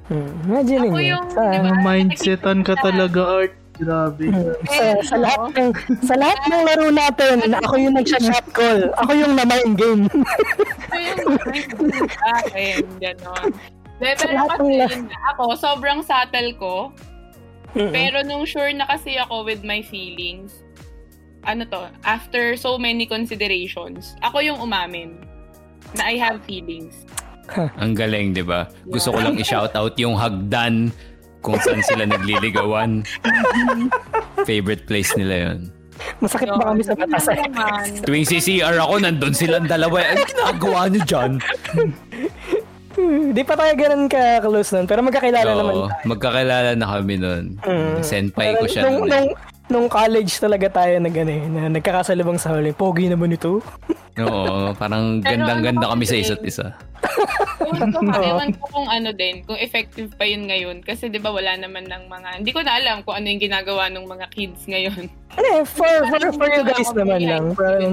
Speaker 1: Hmm. Imagine
Speaker 4: ako yung, diba,
Speaker 3: mindsetan ka talaga, Art. Grabe.
Speaker 1: Hmm. Sa, sa lahat ng sa lahat ng laro natin, ako yung nagsha-shot call. Ako yung na-mind game.
Speaker 4: Ako yung mind game akin. Ganon. De, pero kasi ako, sobrang subtle ko. Mm-hmm. Pero nung sure na kasi ako with my feelings, ano to, after so many considerations, ako yung umamin na I have feelings.
Speaker 2: Ang galing, di ba? Gusto ko lang i-shoutout yung hagdan kung saan sila nagliligawan. Favorite place nila yon.
Speaker 1: Masakit ba kami sa batas?
Speaker 2: Tuwing CCR ako, nandun silang dalawa. Ano ginagawa niyo dyan?
Speaker 1: Di pa tayo ganun ka-close nun, pero magkakilala
Speaker 2: Oo,
Speaker 1: naman tayo.
Speaker 2: magkakilala na kami nun. Mm. Senpai ko siya
Speaker 1: nung,
Speaker 2: nun.
Speaker 1: Nung, nung college talaga tayo na gano'n, na nagkakasalubong sa huli. Pogi naman ito.
Speaker 2: Oo, parang gandang-ganda kami sa isa't isa.
Speaker 4: Ewan ko, kung ano din, kung effective pa yun ngayon. Kasi di ba wala naman ng mga, hindi ko na alam kung ano yung ginagawa ng mga kids ngayon.
Speaker 1: Ano eh, for, for, for you guys naman lang. Parang,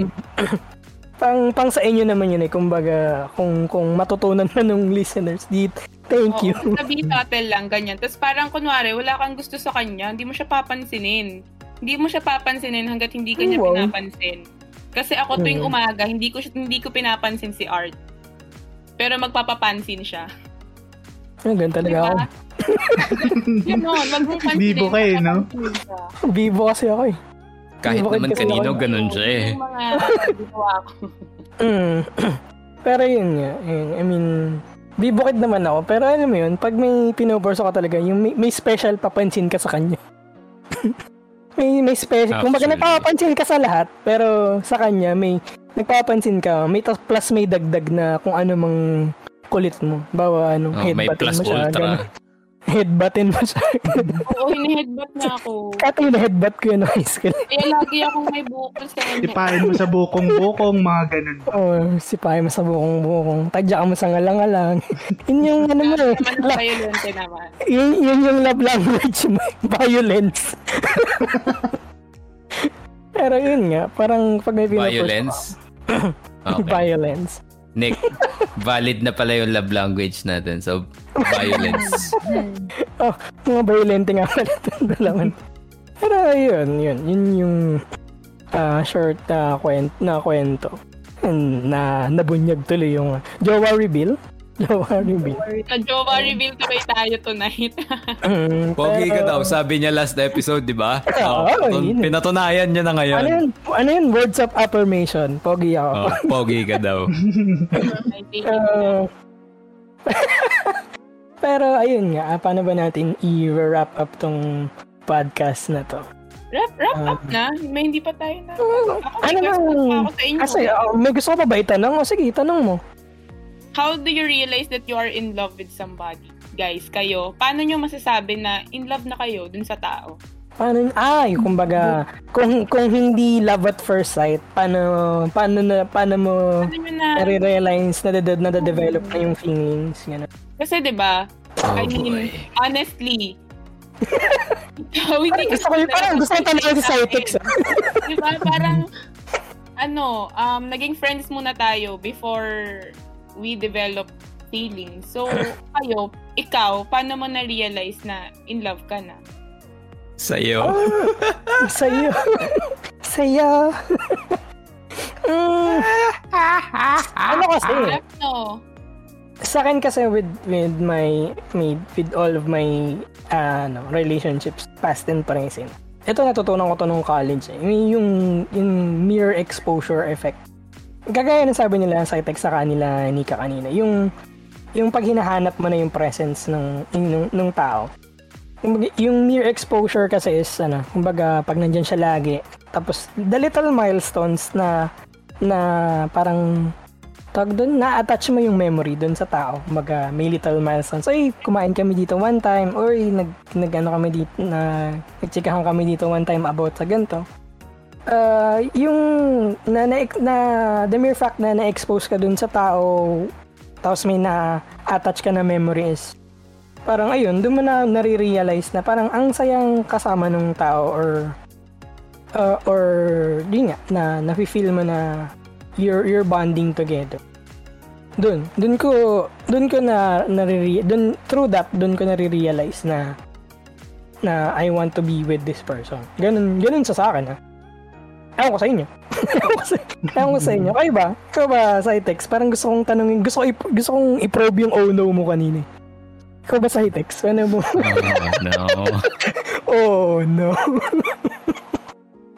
Speaker 1: pang, pang sa inyo naman yun eh. Kumbaga, kung, kung matutunan na nung listeners, di, thank you.
Speaker 4: Oo, sabi subtle lang, ganyan. Tapos parang kunwari, wala kang gusto sa kanya, hindi mo siya papansinin. Hindi mo siya papansinin hanggat hindi ka niya
Speaker 1: wow.
Speaker 4: pinapansin. Kasi ako tuwing
Speaker 1: Hmm.
Speaker 4: umaga, hindi ko siya, hindi ko pinapansin si Art. Pero magpapapansin siya.
Speaker 1: Ano, ganun talaga ako.
Speaker 4: Yun no, wag mong pansinin.
Speaker 3: Bibo ka eh, no?
Speaker 1: Bibo kasi ako eh.
Speaker 2: Kahit
Speaker 1: Bakit
Speaker 2: naman kanino,
Speaker 1: ako-
Speaker 2: ganun siya eh.
Speaker 4: Yung mga ginawa ko.
Speaker 1: Mm. pero yun nga, yun, I mean, bibukid naman ako. Pero alam mo yun, pag may pinoborso ka talaga, yung may, may special papansin ka sa kanya. may, may special, kung baga nagpapansin ka sa lahat, pero sa kanya, may nagpapansin ka, may plus may dagdag na kung ano mang kulit mo. Bawa, ano,
Speaker 2: Oh, plus
Speaker 1: mo siya.
Speaker 2: ultra.
Speaker 1: ganun. Headbuttin mo siya.
Speaker 4: Oo, hiniheadbutt na ako.
Speaker 1: Kata yung headbutt ko yun no high school.
Speaker 4: Kaya lagi akong may bukol sa kanya.
Speaker 3: Ipain mo sa bukong-bukong, mga ganun.
Speaker 1: Oo, oh, sipahin mo sa bukong-bukong. Tadya ka mo sa ngalang-alang. yun yung ano mo eh. La-
Speaker 4: violente naman.
Speaker 1: yun, yun yung love language mo. Violence. Pero yun nga, parang pag may pinapos
Speaker 2: Violence? Okay.
Speaker 1: Violence.
Speaker 2: Nick, valid na pala yung love language natin. So, violence.
Speaker 1: Oh, mga violente nga pala itong dalawan. Pero yun, yun. Yun yung ah, short na, kwent, na kwento. And na nabunyag tuloy yung jowa reveal. Jowa reveal.
Speaker 4: Sa Jowa reveal tuloy tayo tonight.
Speaker 1: Mm,
Speaker 2: Pogi ka daw, sabi niya last episode, di ba?
Speaker 1: Yun eh.
Speaker 2: pinatunayan niya na ngayon.
Speaker 1: Ano yun? Ano yun? Words of affirmation. Pogi ako.
Speaker 2: Oh, pogi ka daw.
Speaker 1: Uh, pero ayun nga, ah, paano ba natin i-wrap up tong podcast na to?
Speaker 4: wrap, wrap up na. May hindi pa tayo na. Ako,
Speaker 1: Ano
Speaker 4: pa ako sa inyo.
Speaker 1: Kasi ah, may gusto ko pa ba itanong? O sige, itanong mo.
Speaker 4: How do you realize that you are in love with somebody? Guys, kayo, paano nyo masasabi na in love na kayo dun sa tao?
Speaker 1: Paano, ay, kumbaga, kung, kung hindi love at first sight, paano, paano, na, paano mo
Speaker 4: na,
Speaker 1: nare-realize na, na, na, develop na yung feelings? Ganun.
Speaker 4: kasi 'di ba?
Speaker 2: Oh,
Speaker 4: I mean,
Speaker 2: boy.
Speaker 4: honestly, ikaw, hindi
Speaker 1: Gusto ko yung parang gusto ko talaga sa Cytex.
Speaker 4: Di ba? Parang, ano, um, naging friends muna tayo before we develop feelings. So, kayo, ikaw, paano mo na-realize na in love ka na?
Speaker 2: Sa'yo.
Speaker 1: Ah, sa'yo. sa'yo. mm. ano kasi?
Speaker 4: Ano?
Speaker 1: Sa akin kasi with with my, my with all of my uh, ano, relationships past and present. Ito natutunan ko to nung college eh. Yung, yung mirror exposure effect. Gagaya ng sabi nila sa text sa kanila ni Nika kanina. Yung yung pag hinahanap mo na yung presence ng ng, ng tao. Yung, yung mere exposure kasi is ano, kumbaga pag nandiyan siya lagi, tapos the little milestones na na parang tag doon, na-attach mo yung memory doon sa tao. Kumbaga, may little milestones. Ay, kumain kami dito one time. Or nag, nag ano kami dito, na, nagchikahan kami dito one time about sa ganito. Uh, yung, na, na, na, the mere fact na na-expose ka doon sa tao, tapos may na-attach ka na memory is, parang ayun, doon mo na nare-realize na parang ang sayang kasama ng tao or uh, or di nga na nafi-feel mo na you're you're bonding together. Doon, doon ko doon ko na nariri doon through that doon ko na-realize na na I want to be with this person. Ganun, ganun sa akin ha. Ewan ko sa inyo. Ewan ko sa inyo. Kayo ba? Ikaw ba, Cytex? Parang gusto kong tanungin, gusto, ko, gusto kong i-probe yung oh no mo kanina. Ikaw ba, Cytex? Ano mo?
Speaker 2: oh, no.
Speaker 1: oh, no.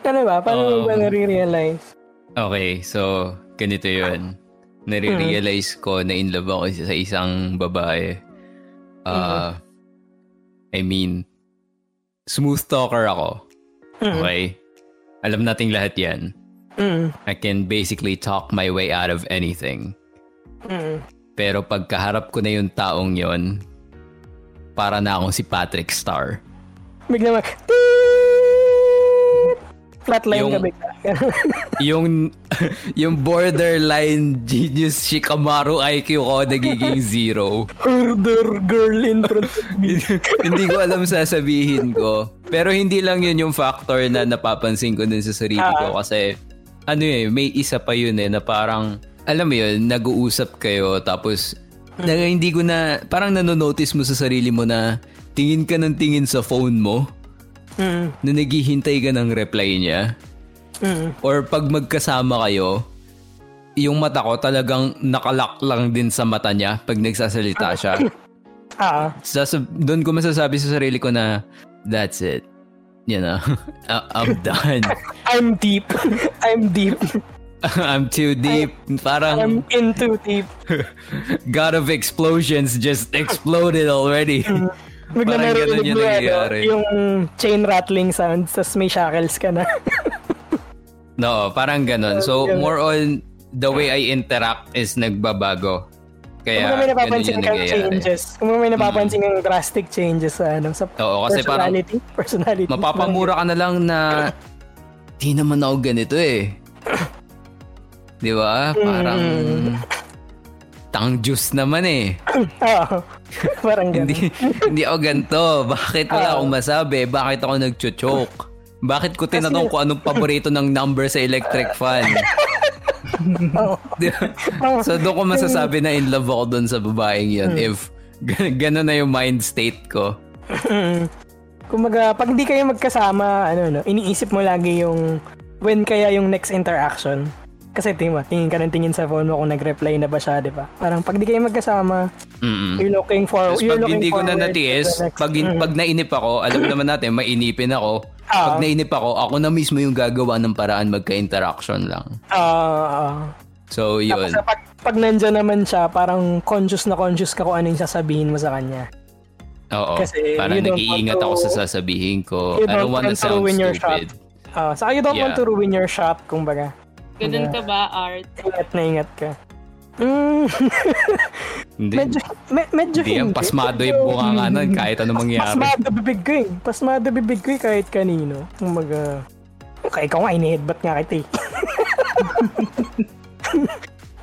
Speaker 1: ano ba? Paano um, mo ba nare-realize?
Speaker 2: Okay, so ganito yun. Nare-realize ko na in love ako sa isang babae. Uh, mm-hmm. I mean, smooth talker ako. Mm-hmm. Okay? Alam nating lahat yan.
Speaker 1: Mm-hmm.
Speaker 2: I can basically talk my way out of anything.
Speaker 1: Mm-hmm.
Speaker 2: Pero pagkaharap ko na yung taong yon, para na akong si Patrick Star.
Speaker 1: Bigla mag... Flatline yung, ka bigla.
Speaker 2: yung yung borderline genius Shikamaru IQ ko nagiging zero.
Speaker 1: Herder girl in front of me.
Speaker 2: hindi ko alam sasabihin ko. Pero hindi lang yun yung factor na napapansin ko dun sa sarili ko ah. kasi ano eh, may isa pa yun eh na parang alam mo yun, nag-uusap kayo tapos na, hindi ko na parang nanonotice mo sa sarili mo na tingin ka ng tingin sa phone mo
Speaker 1: Mm.
Speaker 2: Na naghihintay ka ng reply niya.
Speaker 1: Mm.
Speaker 2: Or pag magkasama kayo, yung mata ko talagang nakalak lang din sa mata niya pag nagsasalita siya.
Speaker 1: Ah.
Speaker 2: Sasab- doon ko masasabi sa sarili ko na that's it. You know, I'm done.
Speaker 1: I'm deep. I'm deep.
Speaker 2: I'm too deep. Parang
Speaker 1: I'm in too deep.
Speaker 2: God of explosions just exploded already.
Speaker 1: Mm. Bigla yung nangyayari. Ano, yung chain rattling sound, tapos may shackles ka na.
Speaker 2: no, parang ganun. So, more on the way I interact is nagbabago. Kaya,
Speaker 1: kung may napapansin kang changes, kung may napapansin kang mm. drastic changes sa, ano, sa
Speaker 2: Oo, kasi
Speaker 1: personality,
Speaker 2: parang,
Speaker 1: personality.
Speaker 2: Mapapamura ka na lang na, di naman ako ganito eh. Di ba? Parang, mm tang juice naman eh.
Speaker 1: Oo. Parang ganun.
Speaker 2: hindi, hindi ako ganito. Bakit wala akong masabi? Bakit ako nagcho-choke? Bakit ko tinanong kung anong paborito ng number sa electric fan? so doon ko masasabi na in love ako doon sa babaeng yun hmm. if gano'n na yung mind state ko.
Speaker 1: Kumaga, pag hindi kayo magkasama, ano no, iniisip mo lagi yung when kaya yung next interaction. Kasi tingin mo, tingin ka ng tingin sa phone mo kung nag-reply na ba siya, di ba? Parang pag di kayo magkasama,
Speaker 2: Mm-mm.
Speaker 1: you're looking for,
Speaker 2: Tapos
Speaker 1: you're
Speaker 2: pag
Speaker 1: looking
Speaker 2: hindi ko na natiis, pag, mm. pag nainip ako, alam naman natin, mainipin ako. Uh, pag nainip ako, ako na mismo yung gagawa ng paraan magka-interaction lang.
Speaker 1: Ah, uh,
Speaker 2: So, yun.
Speaker 1: Tapos pag, pag nandyan naman siya, parang conscious na conscious ka kung ano yung sasabihin mo sa kanya.
Speaker 2: Oo. Kasi parang nag-iingat ako sa sasabihin ko. I don't want to sound stupid.
Speaker 1: Uh, saka you don't yeah. want to ruin your shot, kumbaga.
Speaker 4: Ganun ka ba, Art?
Speaker 1: Ingat na ingat ka. Mm.
Speaker 2: hindi.
Speaker 1: Medyo, me, medyo
Speaker 2: hindi. Hindi, pasmado yung bunga nga nun kahit ano mangyari.
Speaker 1: Pasmado bibig ko eh. Pasmado bibig ko eh kahit kanino. Kumaga, okay, ikaw nga, ini-headbutt nga kita eh.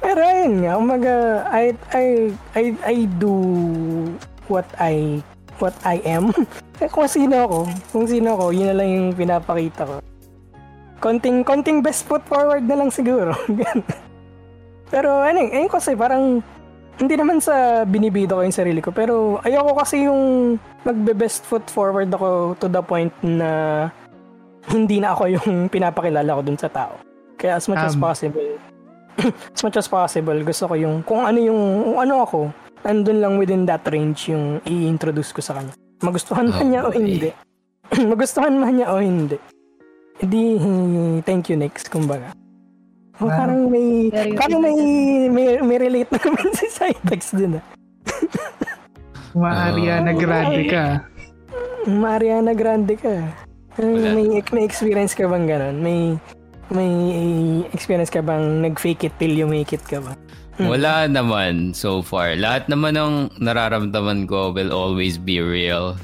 Speaker 1: Pero ayun nga, umaga, I, I, I, I do what I, what I am. kung sino ako, kung sino ako, yun na lang yung pinapakita ko. Konting, konting best foot forward na lang siguro. pero, ano, ayun kasi parang, hindi naman sa binibido ko yung sarili ko, pero ayoko kasi yung magbe-best foot forward ako to the point na hindi na ako yung pinapakilala ko dun sa tao. Kaya as much um, as possible, as much as possible, gusto ko yung, kung ano yung, kung ano ako, andun lang within that range yung i-introduce ko sa kanya. Magustuhan man niya o hindi. Magustuhan man niya o hindi. Hindi, thank you next, kumbaga. Oh, wow. Parang may, Very parang may, may, may relate na naman si Cytex din ah.
Speaker 3: Maariana Grande ka.
Speaker 1: Mariana Grande ka. Wala. May, may experience ka bang ganun? May may experience ka bang nag-fake it till you make it ka ba?
Speaker 2: Hmm. Wala naman so far. Lahat naman ng nararamdaman ko will always be real.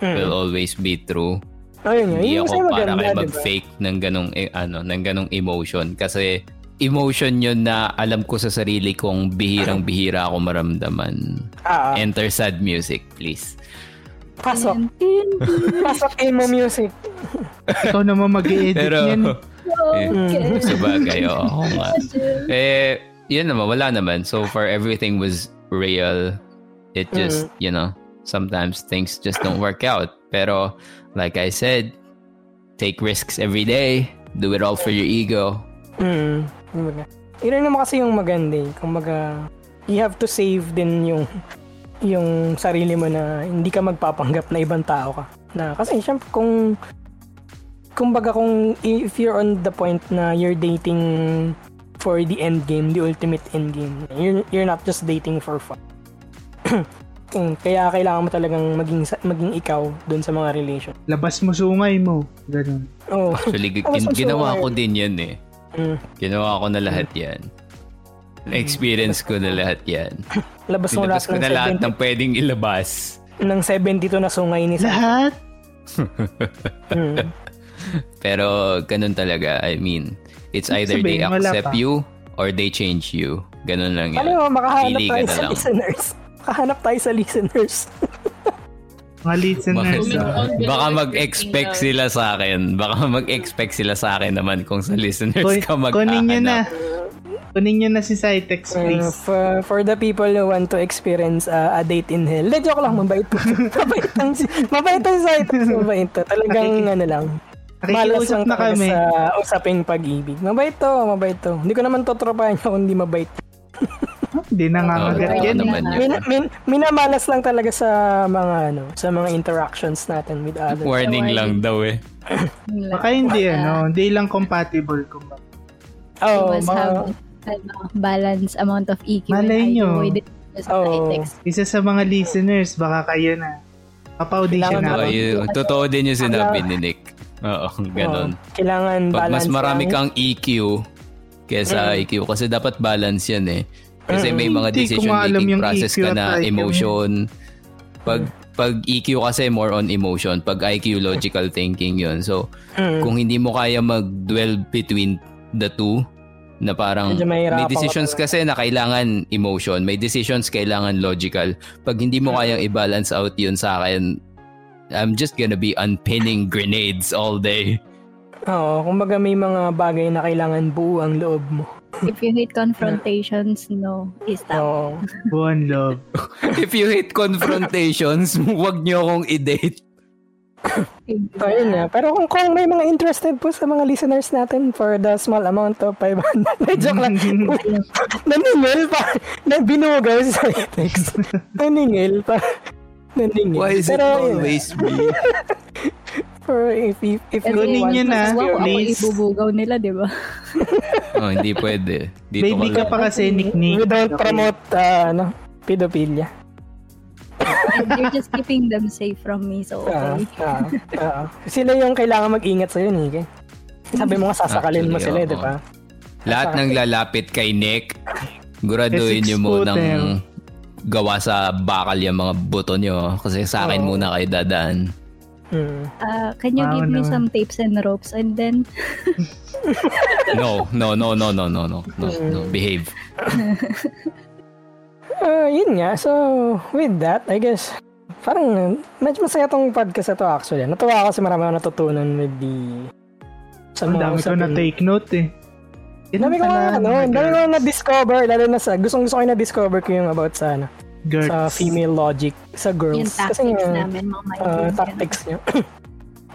Speaker 2: Hmm. Will always be true.
Speaker 1: Ayun,
Speaker 2: Hindi
Speaker 1: yun,
Speaker 2: ako para kay mag-fake diba? ng ganong eh, ano, ng ganong emotion kasi emotion yun na alam ko sa sarili kong bihirang-bihira ako maramdaman. Ah, ah. Enter sad music, please.
Speaker 1: Pasok. Pasok emo music.
Speaker 3: Ikaw naman mag-i-edit Pero, yan.
Speaker 2: Eh, sa bagay, oo nga. Eh, yun naman, wala naman. So far, everything was real. It just, mm. you know, sometimes things just don't work out. Pero, like I said, take risks every day. Do it all for your ego.
Speaker 1: Mm. Yun naman kasi yung maganda eh. Kumbaga, you have to save din yung yung sarili mo na hindi ka magpapanggap na ibang tao ka. Na kasi syempre kung kumbaga kung if you're on the point na you're dating for the end game, the ultimate end game, you're, you're not just dating for fun. Kaya kailangan mo talagang maging maging ikaw doon sa mga relation.
Speaker 3: Labas mo sungay mo. Ganun.
Speaker 1: Oh.
Speaker 2: Actually, gin- ginawa ko din yan eh. Mm. Ginawa ko na lahat yan. Na-experience ko na lahat yan.
Speaker 1: Labas mo lahat
Speaker 2: ko na lahat ng pwedeng ilabas.
Speaker 1: Ng 72 na sungay ni
Speaker 3: Sam. Lahat?
Speaker 2: mm. Pero ganun talaga. I mean, it's either Sabihin, they accept you or they change you. Ganun lang yan.
Speaker 1: Ano, makahanap Pili tayo sa listeners. Makahanap tayo sa listeners.
Speaker 3: Mga listeners.
Speaker 2: Baka, uh, baka mag-expect sila sa akin. Baka mag-expect sila sa akin naman kung sa listeners Kun, ka mag
Speaker 3: Kunin nyo na. Kunin nyo na si Cytex, please. Uh,
Speaker 1: for, for the people who want to experience uh, a date in hell. De, joke lang, mabait po. mabait ang, mabait ang Cytex. Mabait to. Talagang ano lang. Malas lang na kami. sa usaping pag-ibig. Mabait to, mabait to. Hindi ko naman totropahan niya kung hindi mabait.
Speaker 3: Hindi na nga oh, yan.
Speaker 1: Min, min, minamalas lang talaga sa mga ano, sa mga interactions natin with others.
Speaker 2: Warning so, lang daw eh.
Speaker 3: Baka hindi ano, hindi lang compatible kumbaga.
Speaker 5: Oh, must ma- have balance amount of EQ.
Speaker 3: Malay nyo. Oh, isa sa mga listeners, baka kayo na. Papa-audition na.
Speaker 2: Oh, totoo din yung sinabi ni Nick. Oo, ganun. Oh,
Speaker 1: kailangan
Speaker 2: Pag
Speaker 1: balance
Speaker 2: mas marami lang. kang EQ kesa mm. IQ kasi dapat balance yan eh. Kasi may mga decision making process EQ ka na emotion. Pag pag EQ kasi more on emotion, pag IQ logical thinking 'yon. So, mm. kung hindi mo kaya mag-dwell between the two na parang may decisions kasi na kailangan emotion, may decisions kailangan logical. Pag hindi mo mm. kayang i-balance out 'yun sa akin, I'm just gonna be unpinning grenades all day.
Speaker 1: Oo, kumbaga may mga bagay na kailangan buo ang loob mo.
Speaker 5: If you hate confrontations, no, stop.
Speaker 3: Buo ang loob.
Speaker 2: If you hate confrontations, wag niyo akong i-date.
Speaker 1: so, yun na. Pero kung, kung may mga interested po sa mga listeners natin for the small amount of 500, joke lang. naningil pa. Na binugaw sa text. naningil pa. Naningil.
Speaker 2: Why is Pero, it always me?
Speaker 1: For if, if, if
Speaker 3: you want
Speaker 5: to na, please. Ako ibubugaw nila, di ba?
Speaker 2: oh, hindi pwede.
Speaker 3: Dito Baby ka, pa kasi, Nick Nick.
Speaker 1: We don't promote, uh, ano, pedophilia.
Speaker 5: You're just keeping them safe from me, so okay. Uh, uh,
Speaker 1: uh, sila yung kailangan mag-ingat sa'yo, Nick. Sabi mo nga, sasakalin mo sila, di ba?
Speaker 2: Lahat ng lalapit kay Nick, guraduhin niyo mo ng gawa sa bakal yung mga buto nyo kasi sa akin oh. muna kayo dadaan.
Speaker 5: Hmm. Uh, can you wow, give me no. some tapes and ropes and then
Speaker 2: no, no, no, no, no, no, no, no, no, behave.
Speaker 1: uh, yun nga. So, with that, I guess, parang medyo masaya tong podcast na to actually. Natuwa ako kasi marami ako natutunan with the
Speaker 3: Sa mga dami ko na take note eh.
Speaker 1: Dami ko na, ano, dami ko na discover lalo na sa, gustong gusto ko na discover ko yung about sa, ano, Girls. sa female logic, sa girls.
Speaker 5: Yung tactics Kasi, yung, namin, mga
Speaker 1: uh, tactics niya.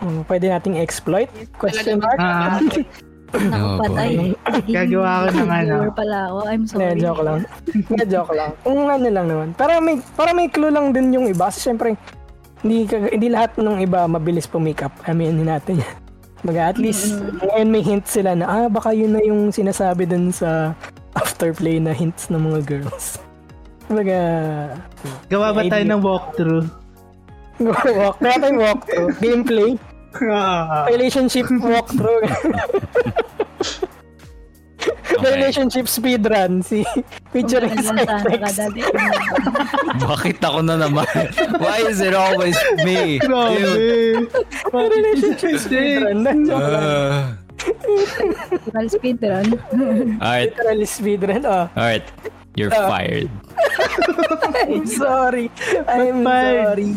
Speaker 1: um, pwede nating exploit? Question mark? Ah.
Speaker 5: Nakapatay.
Speaker 3: Gagawa ko ng ano.
Speaker 5: pala ako. I'm sorry.
Speaker 1: Yeah, joke lang. yeah, joke lang. Kung ano lang naman. Para may, para may clue lang din yung iba. Kasi syempre, hindi, hindi lahat ng iba mabilis pumikap. Aminin natin yan. Baga, at least, mm-hmm. ngayon may hint sila na, ah, baka yun na yung sinasabi dun sa afterplay na hints ng mga girls. Baga,
Speaker 3: Gawa ba tayo ng walkthrough?
Speaker 1: walk, kaya tayo walkthrough. Gameplay. Relationship walkthrough. Okay. Relationship speedrun si featuring Cytex.
Speaker 2: Bakit ako na naman? Why is it always me?
Speaker 3: Grabe.
Speaker 1: Relationship speedrun. Uh,
Speaker 5: Literal speedrun.
Speaker 2: Alright.
Speaker 1: Literal speedrun, oh.
Speaker 2: Alright. You're uh, fired.
Speaker 1: I'm sorry. I'm sorry.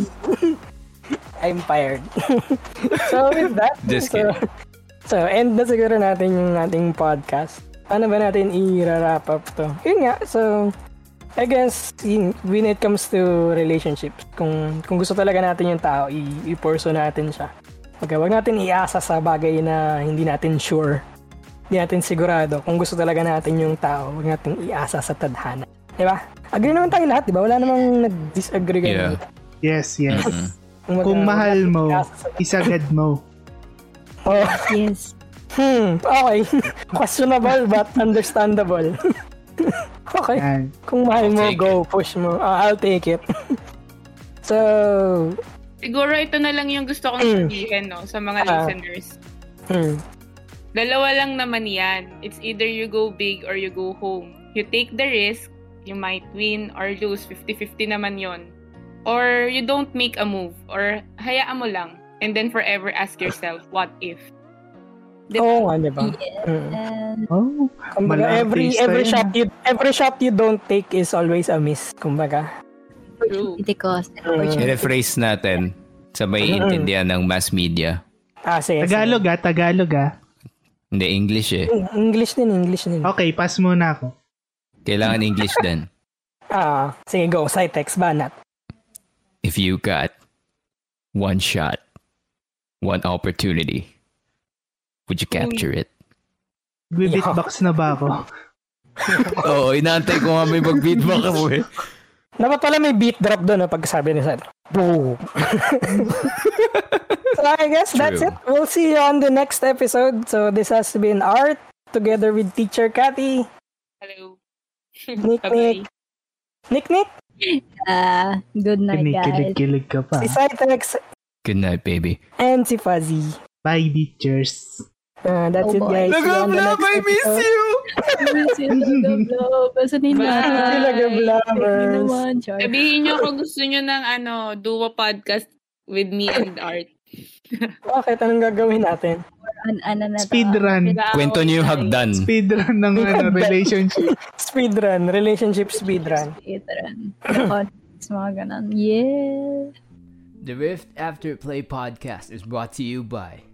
Speaker 1: I'm fired. so with that,
Speaker 2: Just so,
Speaker 1: so end na siguro natin yung ating podcast paano ba natin i-wrap up to? Yun nga, so, I guess, in, when it comes to relationships, kung, kung gusto talaga natin yung tao, i-pursue natin siya. Okay, wag natin iasa sa bagay na hindi natin sure. Hindi natin sigurado. Kung gusto talaga natin yung tao, wag natin iasa sa tadhana. Di ba? Agree naman tayo lahat, di ba? Wala namang nag-disagree
Speaker 3: yeah. Yes, yes. Mm-hmm. Kung, kung mahal mo, isagad mo.
Speaker 1: Oh.
Speaker 5: Yes.
Speaker 1: Hmm, okay. Questionable but understandable. okay. Yan. Kung mahal mo, go, it. push mo. Uh, I'll take it. so,
Speaker 4: Siguro ito na lang yung gusto kong mm. sabihin no, sa mga uh, listeners.
Speaker 1: Hmm.
Speaker 4: Dalawa lang naman yan. It's either you go big or you go home. You take the risk, you might win or lose. 50-50 naman yon. Or you don't make a move. Or hayaan mo lang. And then forever ask yourself, what if?
Speaker 1: Diba? Oo nga, di ba?
Speaker 5: Yes. Mm.
Speaker 3: Oh,
Speaker 1: kumbaga, every every shot you every shot you don't take is always a miss, kumbaga.
Speaker 5: Opportunity cost.
Speaker 2: I-rephrase natin sa may intindihan ng mass media.
Speaker 1: Ah, sige.
Speaker 3: Tagalog ah, Tagalog ah.
Speaker 2: Hindi, English eh.
Speaker 1: English din, English din.
Speaker 3: Okay, pass muna ako.
Speaker 2: Kailangan English din.
Speaker 1: Ah, sige, go. Cytex, banat.
Speaker 2: If you got one shot, one opportunity, Would you capture it?
Speaker 3: Beatbox na ba ako?
Speaker 2: Oo, inaantay ko nga may mag-beatbox ako eh.
Speaker 1: Dapat pala may beat drop doon pag sabi ni Sir. Boom! so I guess True. that's it. We'll see you on the next episode. So this has been Art together with Teacher Cathy.
Speaker 4: Hello.
Speaker 1: Nick Nick. Nick Nick?
Speaker 5: Uh, good night guys.
Speaker 3: Kinikilig ka pa.
Speaker 1: Si Cytex.
Speaker 2: Good night baby.
Speaker 1: And si Fuzzy.
Speaker 3: Bye teachers.
Speaker 1: Uh, that's oh, it, guys.
Speaker 2: Nagablab, I miss you!
Speaker 5: I miss you, Nagablab. Basta nila.
Speaker 1: Nagablabers.
Speaker 4: Sabihin nyo kung gusto nyo ng ano, duo podcast with me and Art.
Speaker 1: Bakit? Anong gagawin natin?
Speaker 5: An ano na
Speaker 3: Speedrun.
Speaker 2: Kwento nyo yung hagdan.
Speaker 3: Speedrun ng ano, relationship.
Speaker 1: speedrun. Relationship speedrun.
Speaker 5: Speedrun. mga ganun. Yeah.
Speaker 6: The Rift After Play podcast is brought to you by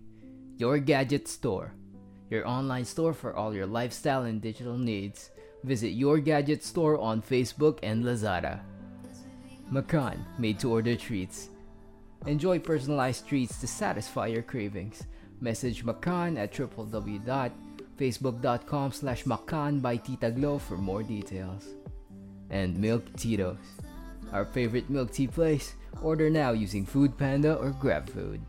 Speaker 6: Your Gadget Store, your online store for all your lifestyle and digital needs. Visit Your Gadget Store on Facebook and Lazada. Macan, made to order treats. Enjoy personalized treats to satisfy your cravings. Message Macan at www.facebook.com slash Macan by Tita Glow for more details. And Milk Tito's, our favorite milk tea place. Order now using Food Panda or GrabFood.